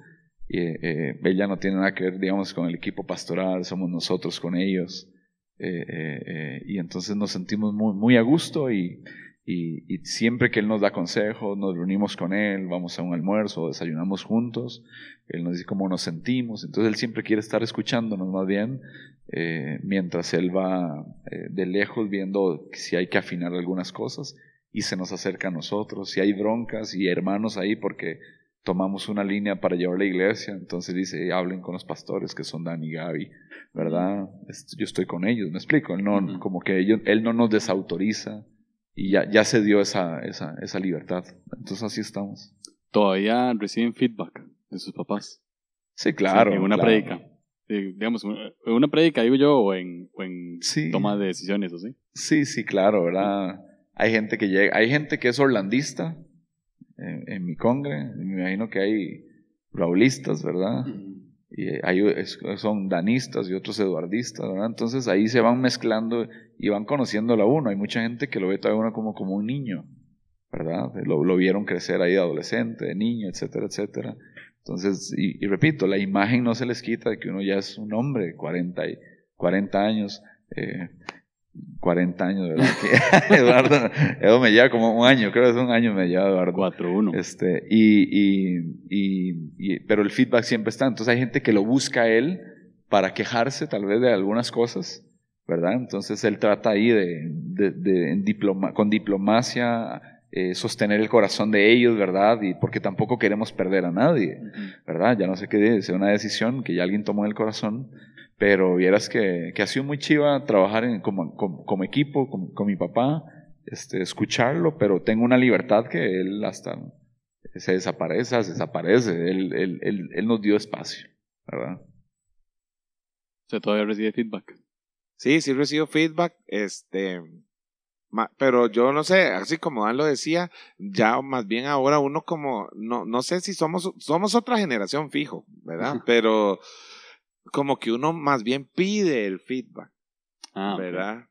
Speaker 3: Y, él ya no tiene nada que ver, digamos, con el equipo pastoral, somos nosotros con ellos. Y entonces nos sentimos muy, muy a gusto y y, siempre que Él nos da consejos, nos reunimos con Él, vamos a un almuerzo, desayunamos juntos, Él nos dice cómo nos sentimos, entonces Él siempre quiere estar escuchándonos más bien, eh, mientras Él va eh, de lejos viendo si hay que afinar algunas cosas y se nos acerca a nosotros, si hay broncas y hermanos ahí porque tomamos una línea para llevar la iglesia, entonces dice, hablen con los pastores que son Dan y Gaby, ¿verdad? Yo estoy con ellos, me explico, no, como que ellos, él no nos desautoriza, y ya, ya se dio esa, esa, esa libertad. Entonces así estamos.
Speaker 1: ¿Todavía reciben feedback de sus papás?
Speaker 3: Sí, claro.
Speaker 1: en una predica. digamos, en una predica, digo yo, o en, o en toma de decisiones, ¿o sí?
Speaker 3: Sí, sí, claro, ¿verdad? Hay gente que llega, hay gente que es orlandista en, mi congre, me imagino que hay raulistas, ¿verdad? y hay, son danistas y otros eduardistas, ¿verdad? Entonces ahí se van mezclando y van conociéndolo a uno. Hay mucha gente que lo ve todavía uno como, como un niño, ¿verdad? Lo, lo vieron crecer ahí de adolescente, de niño, etcétera, etcétera. Entonces, y, repito, la imagen no se les quita de que uno ya es un hombre, 40, y, 40 años. Eh, 40 años, ¿verdad? [LAUGHS] Eduardo, Eduardo me lleva como un año, creo que es un año me lleva Eduardo.
Speaker 1: 4-1.
Speaker 3: Este, y, y, y, pero el feedback siempre está. Entonces hay gente que lo busca a él para quejarse tal vez de algunas cosas, ¿verdad? Entonces él trata ahí de, de, de diploma, con diplomacia eh, sostener el corazón de ellos, ¿verdad? Y porque tampoco queremos perder a nadie, ¿verdad? Ya no sé qué es una decisión que ya alguien tomó en el corazón pero vieras que, que ha sido muy chiva trabajar en, como, como, equipo, con, mi papá, este, escucharlo, pero tengo una libertad que él hasta se desaparece, se desaparece. Él, él, él, él nos dio espacio, ¿verdad?
Speaker 1: ¿Se todavía recibe feedback?
Speaker 2: Sí, sí recibo feedback, este, pero yo no sé, así como Dan lo decía, ya más bien ahora uno como, no, no sé si somos, somos otra generación fijo, ¿verdad? [LAUGHS] Pero como que uno más bien pide el feedback, ah, ¿verdad?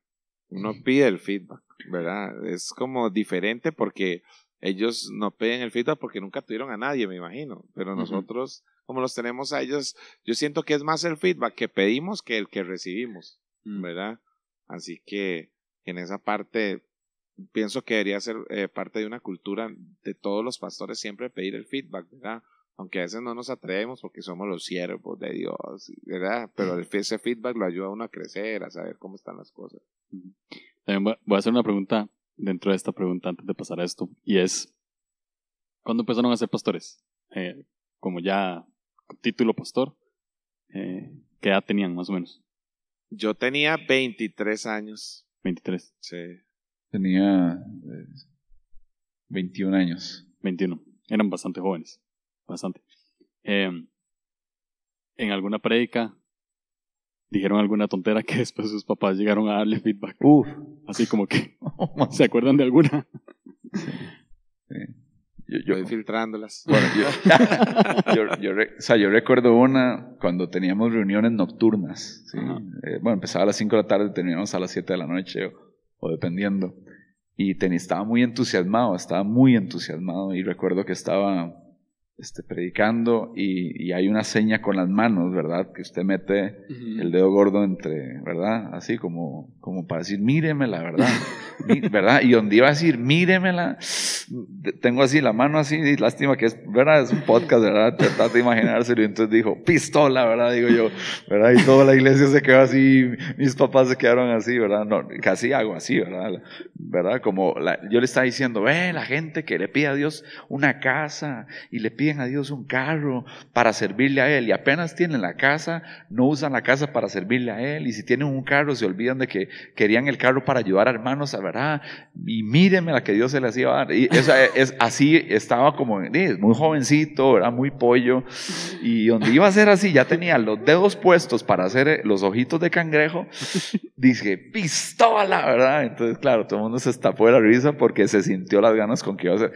Speaker 2: Uno pide el feedback, ¿verdad? Es como diferente porque ellos no piden el feedback porque nunca tuvieron a nadie, me imagino, pero nosotros, como los tenemos a ellos, yo siento que es más el feedback que pedimos que el que recibimos, mm. ¿verdad? Así que en esa parte pienso que debería ser eh, parte de una cultura de todos los pastores siempre pedir el feedback, ¿verdad? Aunque a veces no nos atrevemos porque somos los siervos de Dios, ¿verdad? Pero ese feedback lo ayuda a uno a crecer, a saber cómo están las cosas.
Speaker 1: También voy a hacer una pregunta dentro de esta pregunta antes de pasar a esto, y es, ¿cuándo empezaron a ser pastores? Eh, como ya título pastor, eh, ¿qué edad tenían más o menos?
Speaker 2: Yo tenía 23 años.
Speaker 1: 23.
Speaker 2: Sí.
Speaker 3: Tenía 21 eh, años.
Speaker 1: 21. Eran bastante jóvenes bastante. Eh, en alguna prédica dijeron alguna tontera que [LAUGHS] después sus papás llegaron a darle feedback.
Speaker 3: Uf.
Speaker 1: Así como que, [LAUGHS] ¿se acuerdan de alguna?
Speaker 2: Yo, yo, Estoy filtrándolas.
Speaker 3: Bueno, yo, [LAUGHS] yo, o sea, yo recuerdo una cuando teníamos reuniones nocturnas. ¿sí? Eh, bueno, empezaba a las 5 de la tarde, terminábamos a las 7 de la noche o, o dependiendo. Y ten, estaba muy entusiasmado, estaba muy entusiasmado. Y recuerdo que estaba este, predicando y, y, hay una seña con las manos, ¿verdad? Que usted mete el dedo gordo entre, ¿verdad? Así como, como para decir, míremela, ¿verdad? [LAUGHS] ¿verdad? Y donde iba a decir, míremela, tengo así la mano así, y lástima que es, ¿verdad? Es un podcast, ¿verdad? Tratar de imaginárselo y entonces dijo, pistola, ¿verdad? Digo yo, ¿verdad? Y toda la iglesia se quedó así, mis papás se quedaron así, ¿verdad? No, casi hago así, ¿verdad? ¿Verdad? Como la, yo le estaba diciendo, ve, la gente que le pide a Dios una casa y le piden a Dios un carro para servirle a Él y apenas tienen la casa, no usan la casa para servirle a Él y si tienen un carro se olvidan de que querían el carro para ayudar a hermanos ¿verdad? Y míreme la que Dios se les iba a dar. Y es, así estaba como, muy jovencito, era muy pollo. Y donde iba a ser así, ya tenía los dedos puestos para hacer eh, los ojitos de cangrejo. Dije, pistola, ¿verdad? Entonces, claro, todo el mundo se estapó de la risa porque se sintió las ganas con que iba a ser.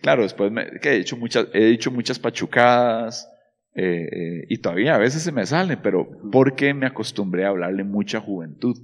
Speaker 3: Claro, después me, que he hecho muchas, he hecho muchas pachucadas eh, eh, y todavía a veces se me sale, pero porque me acostumbré a hablarle mucha juventud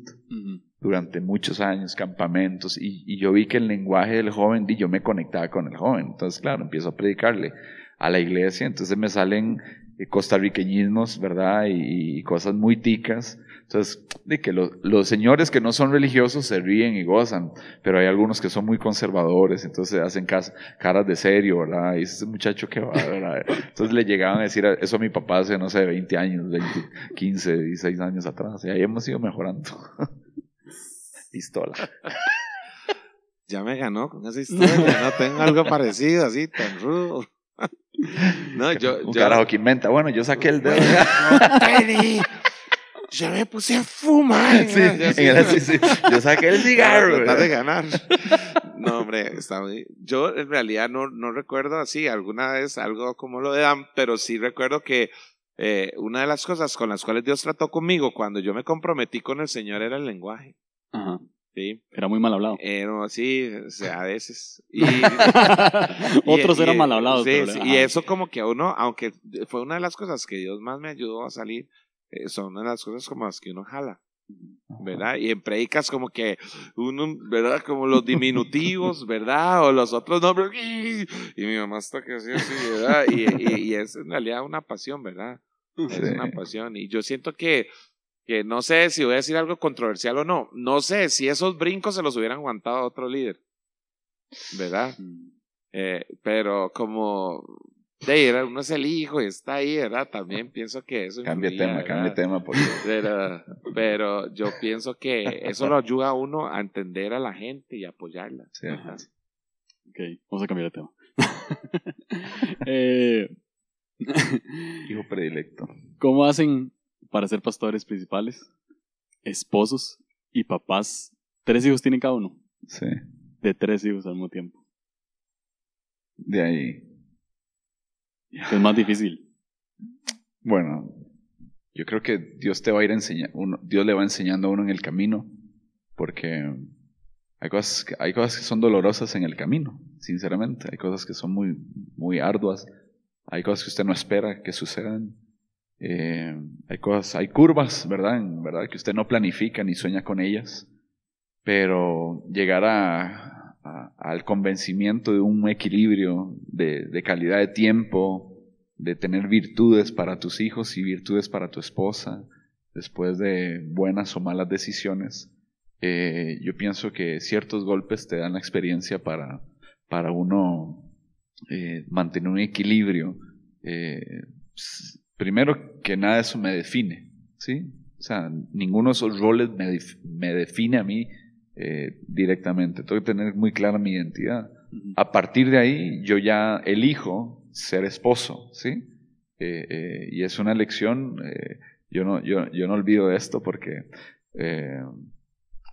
Speaker 3: durante muchos años, campamentos, y, yo vi que el lenguaje del joven, y yo me conectaba con el joven. Entonces, claro, empiezo a predicarle a la iglesia, entonces me salen eh, costarriqueñismos, ¿verdad? Y, cosas muy ticas. Entonces, de que los señores que no son religiosos se ríen y gozan, pero hay algunos que son muy conservadores, entonces hacen caras de serio, ¿verdad? Y ese muchacho que va, ¿verdad? Entonces le llegaban a decir eso a mi papá hace, no sé, 20 años, 20, 15, 16 años atrás, y ahí hemos ido mejorando. [LAUGHS] Pistola.
Speaker 2: Ya me ganó con esa historia, no tengo algo parecido así, tan rudo. [LAUGHS]
Speaker 3: No, yo. Un carajo que inventa. Bueno, yo saqué el dedo.
Speaker 2: Yo me puse a fumar. [LAUGHS]
Speaker 3: Sí, sí, sí, Yo saqué el cigarro.
Speaker 2: Para de ganar. [LAUGHS] No, hombre, está Yo en realidad no, no recuerdo así alguna vez algo como lo de Dan, pero sí recuerdo que eh, una de las cosas con las cuales Dios trató conmigo cuando yo me comprometí con el Señor era el lenguaje.
Speaker 1: Ajá. Era muy mal hablado.
Speaker 2: Eh, sí, o sea, a veces.
Speaker 1: Y, [LAUGHS] Otros eran mal hablados.
Speaker 2: Sí, y eso como que a uno, aunque fue una de las cosas que Dios más me ayudó a salir, eh, son una de las cosas como las que uno jala. ¿verdad? Y en predicas como que uno, ¿verdad? Como los diminutivos, ¿verdad? O los otros nombres. Y mi mamá está que así, así, ¿verdad? Y, y, es en realidad una pasión, ¿verdad? Es una pasión. Y yo siento que que no sé si voy a decir algo controversial o no. No sé si esos brincos se los hubieran aguantado a otro líder. ¿Verdad? Mm. Eh, pero como de uno es el hijo y está ahí, ¿verdad? También pienso que eso.
Speaker 3: Cambia tema, cambia tema. Por
Speaker 2: pero, pero yo pienso que eso lo ayuda a uno a entender a la gente y apoyarla.
Speaker 3: Sí,
Speaker 1: ok, vamos a cambiar de tema. [LAUGHS] eh, [LAUGHS]
Speaker 3: hijo predilecto.
Speaker 1: ¿Cómo hacen para ser pastores principales, esposos y papás. Tres hijos tienen cada uno.
Speaker 3: Sí.
Speaker 1: De tres hijos al mismo tiempo.
Speaker 3: De ahí.
Speaker 1: Es más difícil.
Speaker 3: Bueno, yo creo que Dios te va a ir enseñando, Dios le va enseñando a uno en el camino, porque hay cosas, que, hay cosas que son dolorosas en el camino, sinceramente. Hay cosas que son muy, muy arduas. Hay cosas que usted no espera que sucedan. Eh, hay cosas, hay curvas, ¿verdad? ¿verdad? Que usted no planifica ni sueña con ellas, pero llegar a, al convencimiento de un equilibrio de, calidad de tiempo, de tener virtudes para tus hijos y virtudes para tu esposa, después de buenas o malas decisiones, eh, yo pienso que ciertos golpes te dan la experiencia para, para uno eh, mantener un equilibrio primero que nada eso me define, ¿sí? O sea, ninguno de esos roles me, define a mí eh, directamente. Tengo que tener muy clara mi identidad. A partir de ahí, yo ya elijo ser esposo, ¿sí? Eh, eh, y es una elección, yo, no, yo, yo no olvido esto porque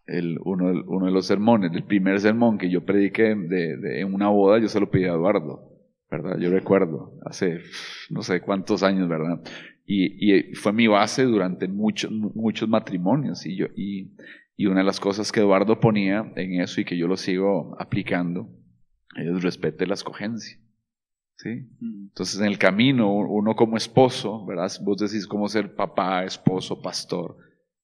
Speaker 3: el, uno, uno, de los sermones, el primer sermón que yo prediqué de, en una boda, yo se lo pedí a Eduardo. ¿verdad? Yo recuerdo, hace no sé cuántos años, ¿verdad? Y, y fue mi base durante muchos, muchos matrimonios. Y, yo, y, y una de las cosas que Eduardo ponía en eso y que yo lo sigo aplicando es respete la escogencia. ¿Sí? Mm. Entonces, en el camino, uno como esposo, ¿verdad? Vos decís cómo ser papá, esposo, pastor.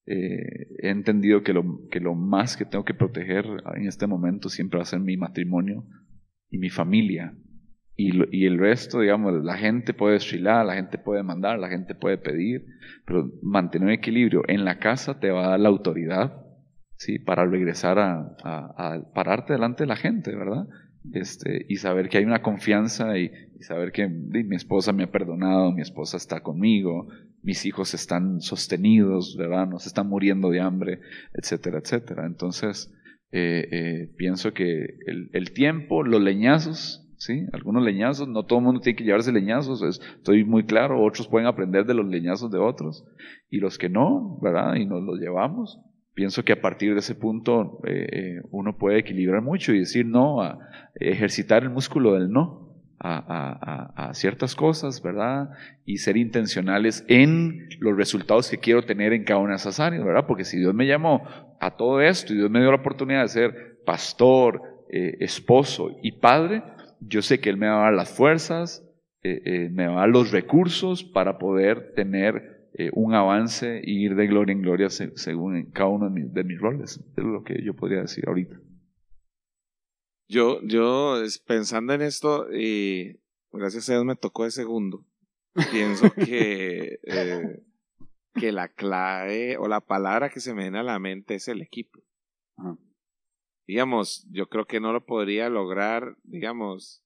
Speaker 3: Eh, he entendido que lo, que lo más que tengo que proteger en este momento siempre va a ser mi matrimonio y mi familia, y, el resto, digamos, la gente puede desfilar, la gente puede mandar, la gente puede pedir, pero mantener un equilibrio en la casa te va a dar la autoridad, ¿sí? Para regresar a, pararte delante de la gente, ¿verdad? Este, y saber que hay una confianza y, saber que mi esposa me ha perdonado, mi esposa está conmigo, mis hijos están sostenidos, ¿verdad? No se están muriendo de hambre, etcétera, etcétera. Entonces, eh, eh, pienso que el, el tiempo, los leñazos, ¿sí? Algunos leñazos, no todo el mundo tiene que llevarse leñazos, estoy muy claro, otros pueden aprender de los leñazos de otros, y los que no, ¿verdad? Y nos los llevamos, pienso que a partir de ese punto eh, eh, uno puede equilibrar mucho y decir no, a ejercitar el músculo del no. A, ciertas cosas, ¿verdad? Y ser intencionales en los resultados que quiero tener en cada una de esas áreas, ¿verdad? Porque si Dios me llamó a todo esto y Dios me dio la oportunidad de ser pastor, eh, esposo y padre, yo sé que Él me va a dar las fuerzas, me va a dar los recursos para poder tener eh, un avance e ir de gloria en gloria según cada uno de mis, roles. Es lo que yo podría decir ahorita.
Speaker 2: Yo, yo pensando en esto, y gracias a Dios me tocó de segundo, pienso [LAUGHS] que, eh, que la clave o la palabra que se me viene a la mente es el equipo. Digamos, yo creo que no lo podría lograr, digamos,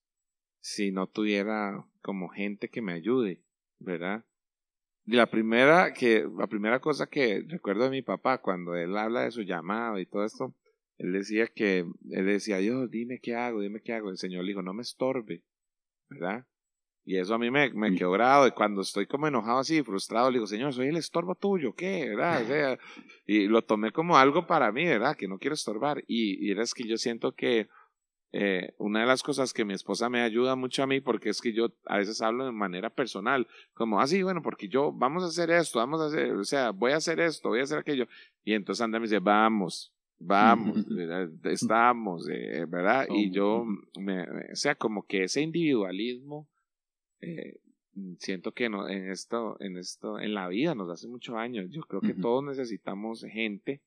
Speaker 2: si no tuviera como gente que me ayude, ¿verdad? La primera que la primera cosa que recuerdo de mi papá cuando él habla de su llamado y todo esto él decía que él decía Dios dime qué hago dime qué hago el señor le dijo no me estorbe verdad y eso a mí me, me quedó grado y cuando estoy como enojado así frustrado le digo señor soy el estorbo tuyo qué verdad o sea, y lo tomé como algo para mí verdad que no quiero estorbar. Y, y es que yo siento que eh, una de las cosas que mi esposa me ayuda mucho a mí, porque es que yo a veces hablo de manera personal, como, así, ah, bueno, porque yo, vamos a hacer esto, vamos a hacer, o sea, voy a hacer esto, voy a hacer aquello. Y entonces anda me dice, vamos, vamos, [LAUGHS] estamos, eh, ¿verdad? Y yo, me, o sea, como que ese individualismo, eh, siento que no, en esto, en esto, en la vida nos hace muchos años. Yo creo que todos necesitamos gente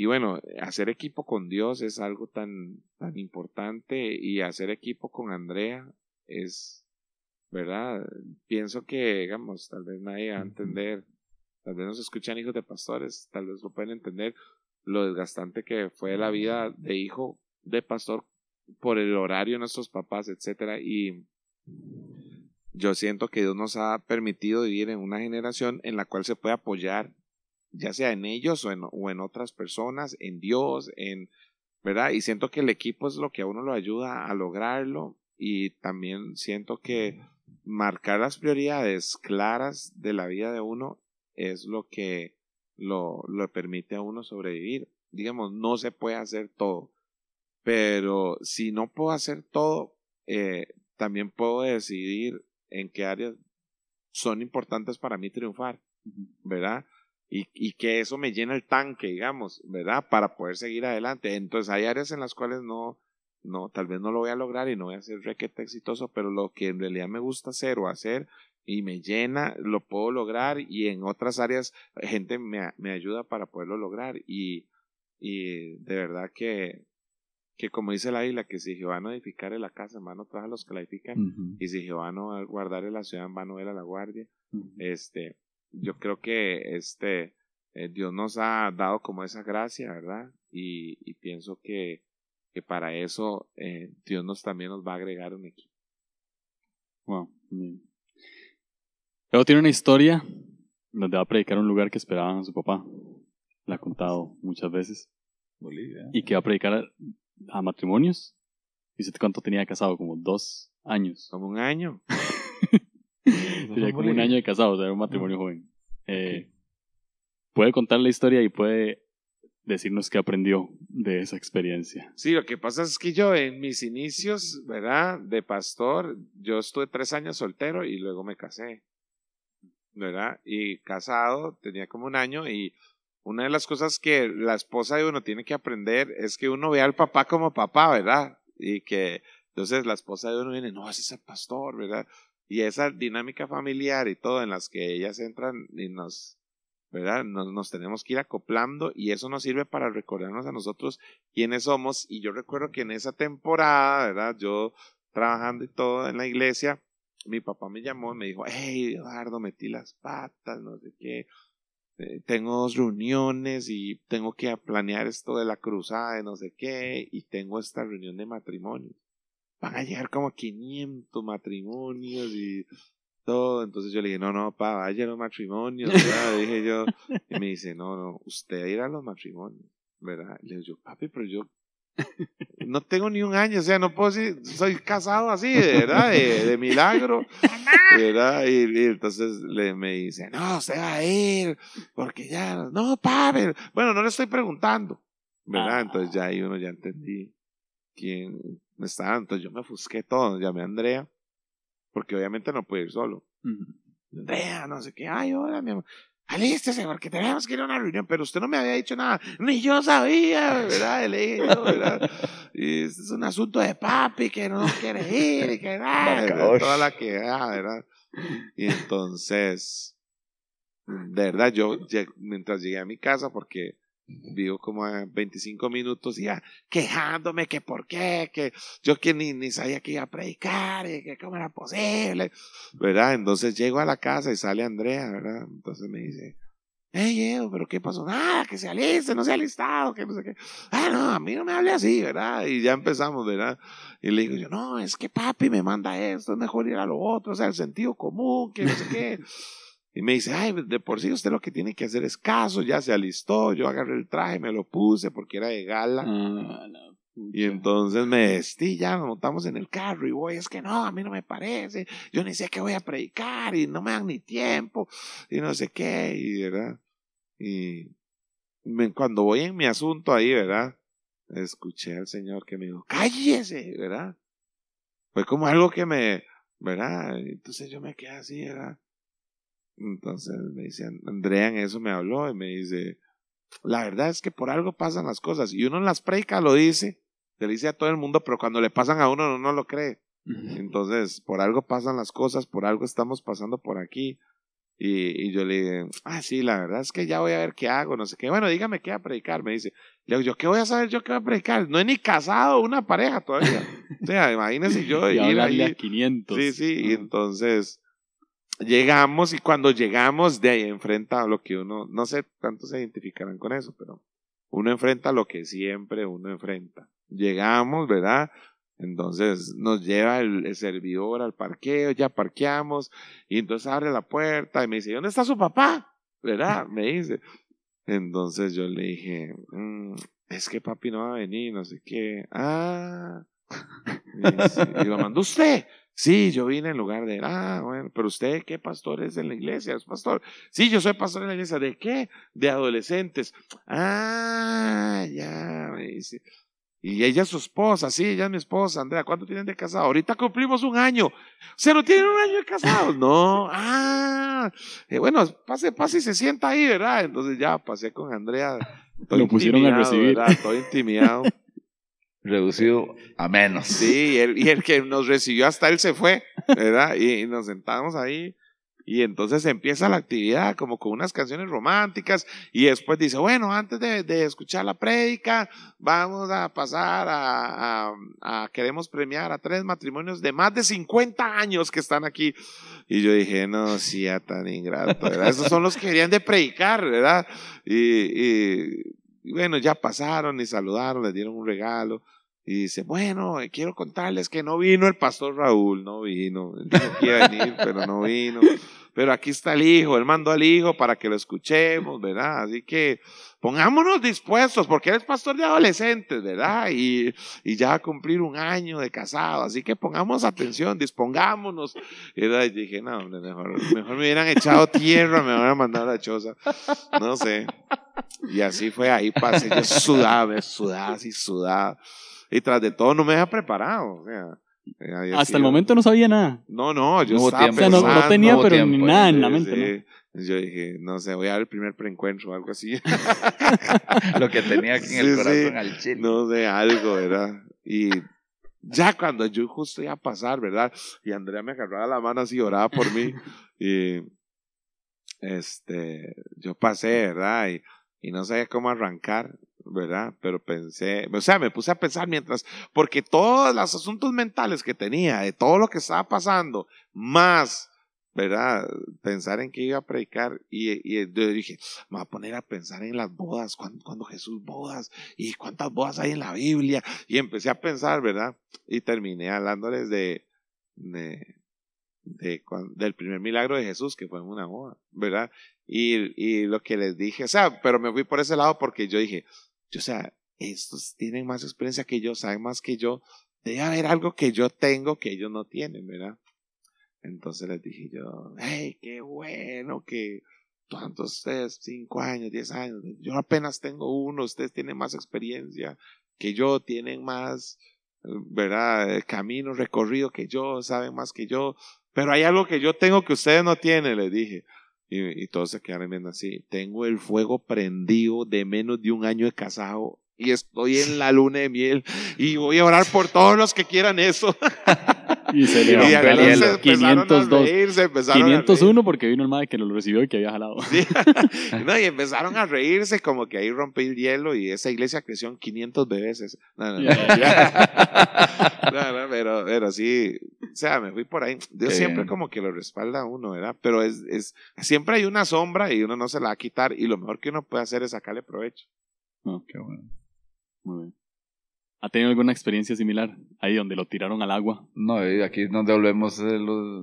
Speaker 2: y bueno, hacer equipo con Dios es algo tan, tan importante y hacer equipo con Andrea es, ¿verdad? Pienso que, digamos, tal vez nadie va a entender, tal vez nos escuchan hijos de pastores, tal vez lo pueden entender lo desgastante que fue la vida de hijo de pastor por el horario de nuestros papás, etcétera, y yo siento que Dios nos ha permitido vivir en una generación en la cual se puede apoyar ya sea en ellos o en, o en otras personas, en Dios, en, ¿verdad? Y siento que el equipo es lo que a uno lo ayuda a lograrlo y también siento que marcar las prioridades claras de la vida de uno es lo que lo, lo permite a uno sobrevivir. Digamos, no se puede hacer todo, pero si no puedo hacer todo, eh, también puedo decidir en qué áreas son importantes para mí triunfar, ¿verdad? Y, y, que eso me llena el tanque, digamos, ¿verdad? Para poder seguir adelante. Entonces hay áreas en las cuales no, no, tal vez no lo voy a lograr y no voy a ser requete exitoso, pero lo que en realidad me gusta hacer o hacer y me llena, lo puedo lograr y en otras áreas gente me, me ayuda para poderlo lograr y, y de verdad que, que como dice la isla, que si Jehová no edificare la casa, en vano trabaja los que la edifican, y si Jehová no guardare la ciudad, en vano vela la guardia, este, yo creo que este eh, Dios nos ha dado como esa gracia, ¿verdad? Y, y pienso que, que para eso eh, Dios nos también nos va a agregar un equipo.
Speaker 1: Wow. Luego tiene una historia donde va a predicar un lugar que esperaban a su papá. La ha contado muchas veces.
Speaker 3: Bolivia.
Speaker 1: Y que va a predicar a, matrimonios. Dice cuánto tenía casado, como dos años.
Speaker 2: Como un año. [LAUGHS]
Speaker 1: Tenía como un año de casado, o sea, un matrimonio joven. Eh, puede contar la historia y puede decirnos qué aprendió de esa experiencia.
Speaker 2: Sí, lo que pasa es que yo en mis inicios, ¿verdad? De pastor, yo estuve tres años soltero y luego me casé, ¿verdad? Y casado, tenía como un año y una de las cosas que la esposa de uno tiene que aprender es que uno ve al papá como papá, ¿verdad? Y que entonces la esposa de uno viene, no, ese es el pastor, ¿verdad? Y esa dinámica familiar y todo en las que ellas entran y nos, ¿verdad? Nos, nos, tenemos que ir acoplando y eso nos sirve para recordarnos a nosotros quiénes somos. Y yo recuerdo que en esa temporada, ¿verdad? Yo trabajando y todo en la iglesia, mi papá me llamó y me dijo, hey, Eduardo, metí las patas, no sé qué. Eh, tengo dos reuniones y tengo que planear esto de la cruzada de no sé qué y tengo esta reunión de matrimonio van a llegar como 500 matrimonios y todo. Entonces yo le dije, no, no, pa, vaya a los matrimonios, ¿verdad? dije yo. Y me dice, no, no, usted irá a los matrimonios, ¿verdad? le dije yo, papi, pero yo no tengo ni un año, o sea, no puedo decir, soy casado así, de verdad, de, milagro, ¿verdad? Y, entonces le, me dice, no, se va a ir, porque ya, no, Pavel, bueno, no le estoy preguntando, ¿verdad? Entonces ya ahí uno ya entendí quién estaba, entonces yo me ofusqué todo, llamé a Andrea, porque obviamente no puede ir solo. Andrea, no sé qué, ay, hola, mi amor alístese porque tenemos que ir a una reunión, pero usted no me había dicho nada, ni yo sabía, ¿verdad? [LAUGHS] Le dije, ¿verdad? Y es un asunto de papi que no quiere ir y que nada, [LAUGHS] toda la que ¿verdad? Y entonces, de verdad, yo mientras llegué a mi casa, porque vivo como a 25 minutos ya quejándome que por qué, que yo que ni, ni sabía que iba a predicar y que cómo era posible, ¿verdad? Entonces llego a la casa y sale Andrea, ¿verdad? Entonces me dice, hey, Evo, pero ¿qué pasó? Nada, que se aliste, no se ha listado, que no sé qué. Ah, no, a mí no me hable así, ¿verdad? Y ya empezamos, ¿verdad? Y le digo yo, no, es que papi me manda esto, es mejor ir a lo otro, o sea, el sentido común, que no sé qué. [LAUGHS] Y me dice, ay, de por sí usted lo que tiene que hacer es caso, ya se alistó, yo agarré el traje, me lo puse porque era de gala. Ah, y entonces me vestí, ya nos montamos en el carro y voy, es que no, a mí no me parece, yo ni sé qué voy a predicar y no me dan ni tiempo y no sé qué, y verdad. Y cuando voy en mi asunto ahí, ¿verdad? Escuché al Señor que me dijo, cállese, ¿verdad? Fue como algo que me, ¿verdad? Entonces yo me quedé así, ¿verdad? Entonces me dice, Andrea en eso me habló y me dice, la verdad es que por algo pasan las cosas. Y uno en las predicas lo dice, se le dice a todo el mundo, pero cuando le pasan a uno no, lo cree. Entonces, por algo pasan las cosas, por algo estamos pasando por aquí. Y, yo le dije, ah, sí, la verdad es que ya voy a ver qué hago, no sé qué. Bueno, dígame qué va a predicar, me dice. Le digo, ¿yo qué voy a saber yo qué voy a predicar? No he ni casado una pareja todavía. o sea, imagínese yo [LAUGHS]
Speaker 1: y ir ahí. 500.
Speaker 2: Sí, sí, y entonces llegamos y cuando llegamos de ahí enfrenta lo que uno, no sé cuántos se identificarán con eso, pero uno enfrenta lo que siempre uno enfrenta. Llegamos, ¿verdad? Entonces nos lleva el, servidor al parqueo, ya parqueamos y entonces abre la puerta y me dice, ¿dónde está su papá? ¿Verdad? [LAUGHS] Me dice. Entonces yo le dije, mm, es que papi no va a venir, no sé qué. Ah. [LAUGHS] y lo mandó usted. Sí, yo vine en lugar de. Ah, bueno, pero usted, ¿qué pastor es de la iglesia? ¿Es pastor? Sí, yo soy pastor en la iglesia. ¿De qué? De adolescentes. Ah, ya, me dice. Y ella es su esposa, sí, ella es mi esposa, Andrea, ¿cuánto tienen de casado? Ahorita cumplimos un año. ¿Se no tienen un año de casados? No, ah, eh, bueno, pase, pase y se sienta ahí, ¿verdad? Entonces ya pasé con Andrea.
Speaker 1: Lo pusieron a recibir.
Speaker 2: ¿verdad? Estoy intimidado
Speaker 3: reducido a menos.
Speaker 2: Sí, y el, y el, que nos recibió hasta él se fue, ¿verdad? Y, nos sentamos ahí y entonces empieza la actividad como con unas canciones románticas y después dice, bueno, antes de, de escuchar la prédica, vamos a pasar a, queremos premiar a tres matrimonios de más de 50 años que están aquí. Y yo dije, no, sí, ya tan ingrato, ¿verdad? Esos son los que querían predicar, ¿verdad? Y, y bueno, ya pasaron y saludaron, les dieron un regalo. Y dice, bueno, quiero contarles que no vino el pastor Raúl, no vino. Dijo que iba a venir, [LAUGHS] pero no vino. Pero aquí está el hijo, él mandó al hijo para que lo escuchemos, ¿verdad? Así que pongámonos dispuestos, porque él es pastor de adolescentes, ¿verdad? Y, y ya va a cumplir un año de casado, así que pongamos atención, dispongámonos. Y dije, no, mejor, mejor me hubieran echado tierra, me hubieran mandado a la choza. No sé. Y así fue, ahí pasé, yo sudaba, sudaba, así sudaba. Y tras de todo no me había preparado. O sea,
Speaker 1: Hasta el momento no sabía nada.
Speaker 2: No, no, yo estaba pensando,
Speaker 1: no, no, tenía, pero ni nada en la mente.
Speaker 2: Yo dije, no sé, voy a dar el primer preencuentro o algo así. [LAUGHS]
Speaker 3: Lo que tenía aquí en el corazón al chile.
Speaker 2: No sé, algo, ¿verdad? Y ya cuando yo justo iba a pasar, ¿verdad? Y Andrea me agarraba la mano así, oraba por mí. [LAUGHS] y este, yo pasé, ¿verdad? Y, y no sabía cómo arrancar. ¿Verdad? Pero pensé, o sea, me puse a pensar mientras, porque todos los asuntos mentales que tenía, de todo lo que estaba pasando, más, ¿verdad? Pensar en que iba a predicar, y, y yo dije, me voy a poner a pensar en las bodas, cuando, Jesús bodas, y cuántas bodas hay en la Biblia, y empecé a pensar, ¿verdad? Y terminé hablándoles de, de, de, del primer milagro de Jesús, que fue en una boda, ¿verdad? Y, y lo que les dije, o sea, pero me fui por ese lado porque yo dije, yo, o sea, estos tienen más experiencia que yo, saben más que yo, debe haber algo que yo tengo que ellos no tienen, ¿verdad? Entonces les dije yo, hey, qué bueno que tantos ustedes, cinco años, diez años, yo apenas tengo uno, ustedes tienen más experiencia que yo, tienen más, ¿verdad? Camino recorrido que yo, saben más que yo, pero hay algo que yo tengo que ustedes no tienen, les dije. Y, y todos se quedaron viendo así. Tengo el fuego prendido de menos de un año de casado y estoy en la luna de miel y voy a orar por todos los que quieran eso. [LAUGHS]
Speaker 1: Y se le
Speaker 2: Y
Speaker 1: el
Speaker 2: entonces
Speaker 1: hielo.
Speaker 2: empezaron a
Speaker 1: 502.
Speaker 2: reírse, empezaron a
Speaker 1: 501 porque vino el madre que lo recibió y que había jalado.
Speaker 2: Sí. [LAUGHS] [LAUGHS] No, y empezaron a reírse como que ahí rompí el hielo y esa iglesia creció en 500 bebés. No, no, no. [LAUGHS] No, no, pero, pero sí, o sea, me fui por ahí. Dios
Speaker 3: Qué
Speaker 2: siempre
Speaker 3: bien.
Speaker 2: como que lo respalda a uno, ¿verdad? Pero es, es, siempre hay una sombra y uno no se la va a quitar y lo mejor que uno puede hacer es sacarle provecho.
Speaker 1: No,
Speaker 3: Qué bueno.
Speaker 1: muy bien. ¿Ha tenido alguna experiencia similar? Ahí donde lo tiraron al agua.
Speaker 3: No, aquí es donde volvemos de lo,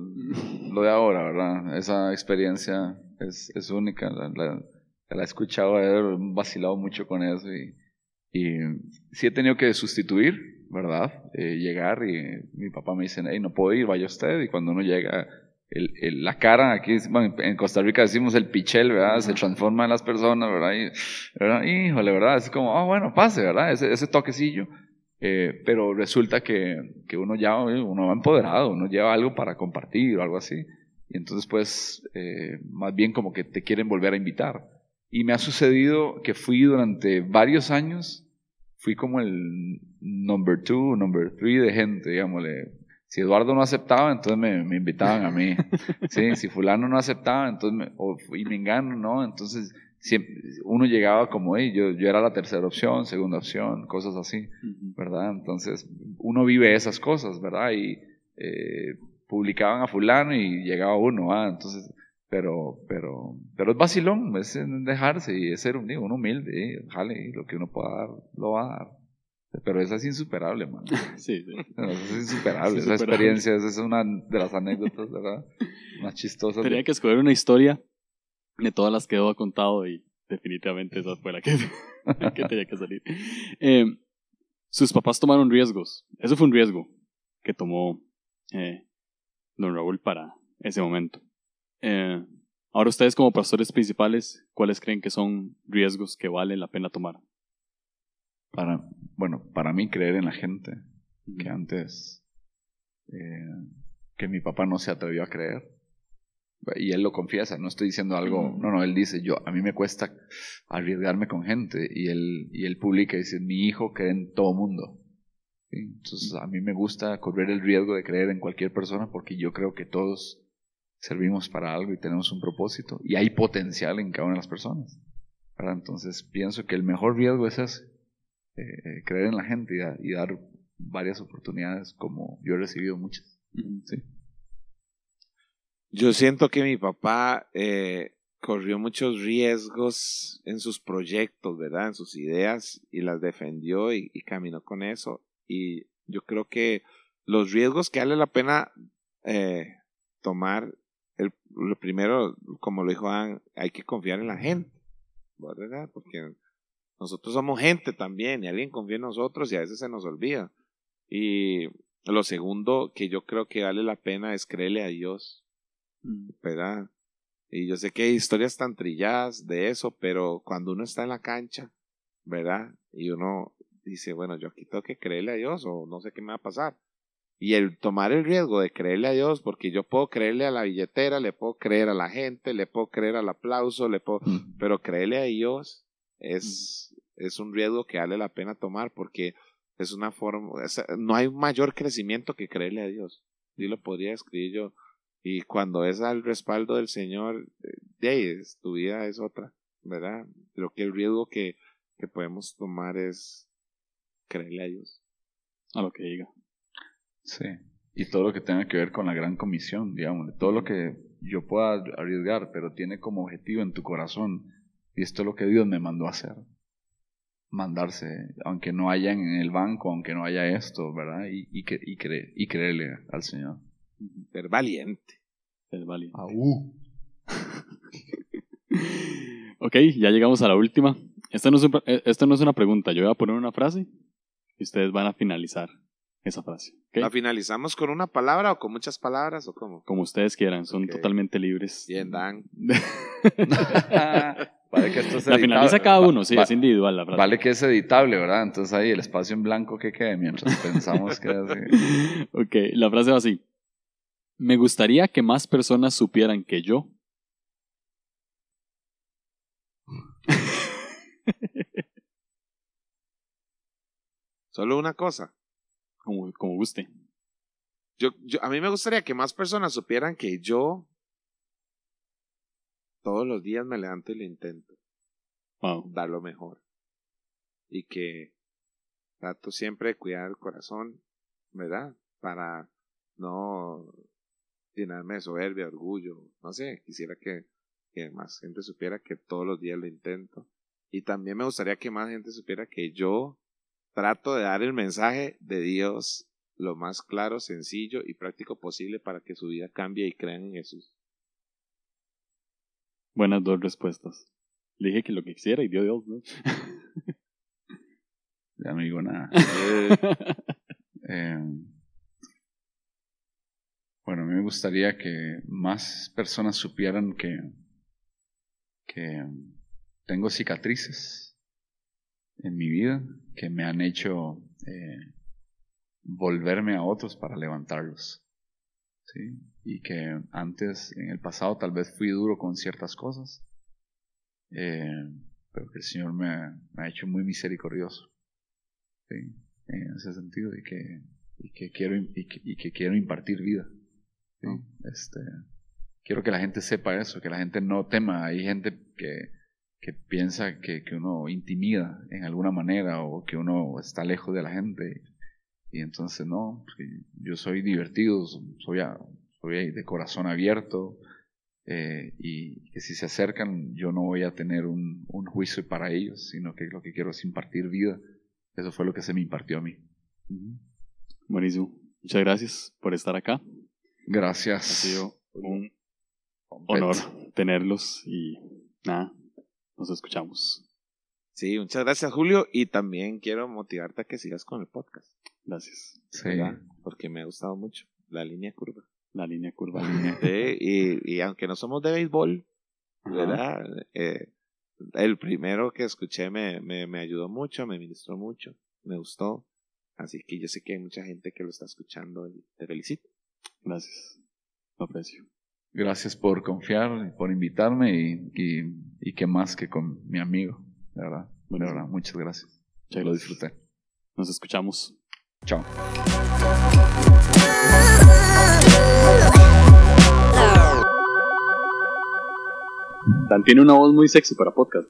Speaker 3: lo de ahora, ¿verdad? Esa experiencia es, es única. La, he escuchado, he vacilado mucho con eso y, sí he tenido que sustituir, ¿verdad? Eh, llegar y mi papá me dice, hey, no puedo ir, vaya usted. Y cuando uno llega, la cara, aquí bueno, en Costa Rica decimos el pichel, ¿verdad? Se transforma en las personas, ¿verdad? Y, ¿verdad? Híjole, ¿verdad? Es como, ah, bueno, pase, ¿verdad? Ese, ese toquecillo. Eh, pero resulta que, que uno ya uno va empoderado, uno lleva algo para compartir o algo así. Y entonces, pues, eh, más bien como que te quieren volver a invitar. Y me ha sucedido que fui durante varios años, fui como el number two, number three de gente, digámosle. Si Eduardo no aceptaba, entonces me, me invitaban a mí. [LAUGHS] Sí, si fulano no aceptaba, entonces me, o, y me engano, ¿no? Entonces siempre, uno llegaba como, hey, yo, yo era la tercera opción, segunda opción, cosas así. ¿verdad? Entonces, uno vive esas cosas, ¿verdad? Y eh, publicaban a fulano y llegaba uno, ah, entonces, pero, pero, pero es vacilón, es dejarse y es ser un, digo, un humilde, eh, jale, lo que uno pueda dar, lo va a dar. Pero esa es insuperable, man. [LAUGHS]
Speaker 1: Sí, sí. [LAUGHS]
Speaker 3: Esa es insuperable.
Speaker 1: Es
Speaker 3: Esa experiencia, esa es una de las anécdotas, ¿verdad? [LAUGHS] Más chistosas.
Speaker 1: Tenía que escoger una historia de todas las que Edo ha contado y definitivamente esa fue la que, [LAUGHS] que tenía que salir. Eh, sus papás tomaron riesgos. Eso fue un riesgo que tomó eh, don Raúl para ese momento. Eh, ahora ustedes como pastores principales, ¿cuáles creen que son riesgos que vale la pena tomar?
Speaker 3: Para, bueno, para mí creer en la gente, que antes que mi papá no se atrevió a creer. Y él lo confiesa, no estoy diciendo algo, no, no, él dice, yo, a mí me cuesta arriesgarme con gente. Y él, y él publica y dice, mi hijo cree en todo mundo. ¿Sí? Entonces a mí me gusta correr el riesgo de creer en cualquier persona porque yo creo que todos servimos para algo y tenemos un propósito y hay potencial en cada una de las personas. ¿verdad? Entonces pienso que el mejor riesgo es ese, eh, eh, creer en la gente y, da- y dar varias oportunidades como yo he recibido muchas. Sí.
Speaker 2: Yo siento que mi papá eh, corrió muchos riesgos en sus proyectos, ¿verdad? En sus ideas y las defendió y, caminó con eso. Y yo creo que los riesgos que vale la pena eh, tomar, el, lo primero, como lo dijo Ann, hay que confiar en la gente, ¿verdad? Porque nosotros somos gente también y alguien confía en nosotros y a veces se nos olvida. Y lo segundo que yo creo que vale la pena es creerle a Dios. ¿Verdad? Y yo sé que hay historias tan trilladas de eso, pero cuando uno está en la cancha, ¿verdad? Y uno dice, bueno, yo aquí tengo que creerle a Dios o no sé qué me va a pasar. Y el tomar el riesgo de creerle a Dios, porque yo puedo creerle a la billetera, le puedo creer a la gente, le puedo creer al aplauso, le puedo,
Speaker 3: Mm.
Speaker 2: pero creerle a Dios es, es un riesgo que vale la pena tomar porque es una forma, es- no hay mayor crecimiento que creerle a Dios. Y lo podría escribir yo. Y cuando es al respaldo del Señor, eh, de tu vida es otra, ¿verdad? Creo que el riesgo que, que podemos tomar es creerle a Dios.
Speaker 1: A lo que diga.
Speaker 3: Sí. Y todo lo que tenga que ver con la gran comisión, digamos, todo lo que yo pueda arriesgar, pero tiene como objetivo en tu corazón, y esto es lo que Dios me mandó a hacer. Mandarse, aunque no haya en el banco, aunque no haya esto, ¿verdad? Y, y, y, y creerle al Señor.
Speaker 2: Ser valiente.
Speaker 1: Es válido.
Speaker 3: Aú.
Speaker 1: Ok, ya llegamos a la última. Esto no, es, un- eh, esto no es una pregunta. Yo voy a poner una frase y ustedes van a finalizar esa frase. ¿ok?
Speaker 2: ¿La finalizamos con una palabra o con muchas palabras o cómo?
Speaker 1: Como ustedes quieran, son
Speaker 2: Ok.
Speaker 1: totalmente libres.
Speaker 2: Bien, Dan. [LAUGHS] [LAUGHS]
Speaker 3: vale que esto es
Speaker 1: La finaliza
Speaker 3: editable.
Speaker 1: cada
Speaker 3: Va-
Speaker 1: uno, sí,
Speaker 3: va-
Speaker 1: es individual la frase.
Speaker 3: Vale que es editable, ¿verdad? Entonces ahí el espacio en blanco que quede mientras pensamos que [LAUGHS] así.
Speaker 1: ok, la frase va así. Me gustaría que más personas supieran que yo.
Speaker 2: Solo una cosa.
Speaker 1: Como, como guste.
Speaker 2: Yo, yo, a mí me gustaría que más personas supieran que yo todos los días me levanto y lo intento.
Speaker 1: Wow.
Speaker 2: dar lo mejor. Y que trato siempre de cuidar el corazón, ¿verdad? Para no llenarme de soberbia, orgullo, no sé, quisiera que, que más gente supiera que todos los días lo intento. Y también me gustaría que más gente supiera que yo trato de dar el mensaje de Dios lo más claro, sencillo y práctico posible para que su vida cambie y crean en Jesús.
Speaker 1: Buenas dos respuestas. Le dije que lo que quisiera y dio Dios, ¿no?
Speaker 3: Ya no digo nada. [LAUGHS] Eh, bueno, a mí me gustaría que más personas supieran que, que tengo cicatrices en mi vida que me han hecho eh, volverme a otros para levantarlos. ¿sí? Y que antes, en el pasado, tal vez fui duro con ciertas cosas, eh, pero que el Señor me, ha- hecho muy misericordioso. ¿sí? En ese sentido, y que, y que, quiero, y que, y que quiero impartir vida. ¿Sí? Este, quiero que la gente sepa eso, que la gente no tema. Hay gente que, que piensa que, que uno intimida en alguna manera o que uno está lejos de la gente. Y entonces no, yo soy divertido, soy, soy de corazón abierto. eh, y que si se acercan yo no voy a tener un, un juicio para ellos, sino que lo que quiero es impartir vida. Eso fue lo que se me impartió a mí.
Speaker 1: Buenísimo. Muchas gracias por estar acá. Ha
Speaker 3: Gracias.
Speaker 1: sido un
Speaker 3: Pet.
Speaker 1: honor tenerlos y nada, nos escuchamos.
Speaker 2: Sí, muchas gracias Julio y también quiero motivarte a que sigas con el podcast.
Speaker 1: Gracias.
Speaker 3: Sí.
Speaker 2: ¿verdad? Porque me ha gustado mucho la línea curva.
Speaker 1: La línea curva.
Speaker 2: Sí, y, y aunque no somos de béisbol. ¿verdad? Eh, el primero que escuché me, me, me ayudó mucho, me ministró mucho, me gustó. Así que yo sé que hay mucha gente que lo está escuchando y te felicito.
Speaker 1: Gracias. Lo aprecio.
Speaker 3: Gracias por confiar, por invitarme y, y, y que más que con mi amigo, de verdad. De verdad, muchas gracias.
Speaker 1: Muchas
Speaker 3: Lo disfruté.
Speaker 1: Nos escuchamos.
Speaker 3: Chao.
Speaker 1: Dan tiene una voz muy sexy para podcast.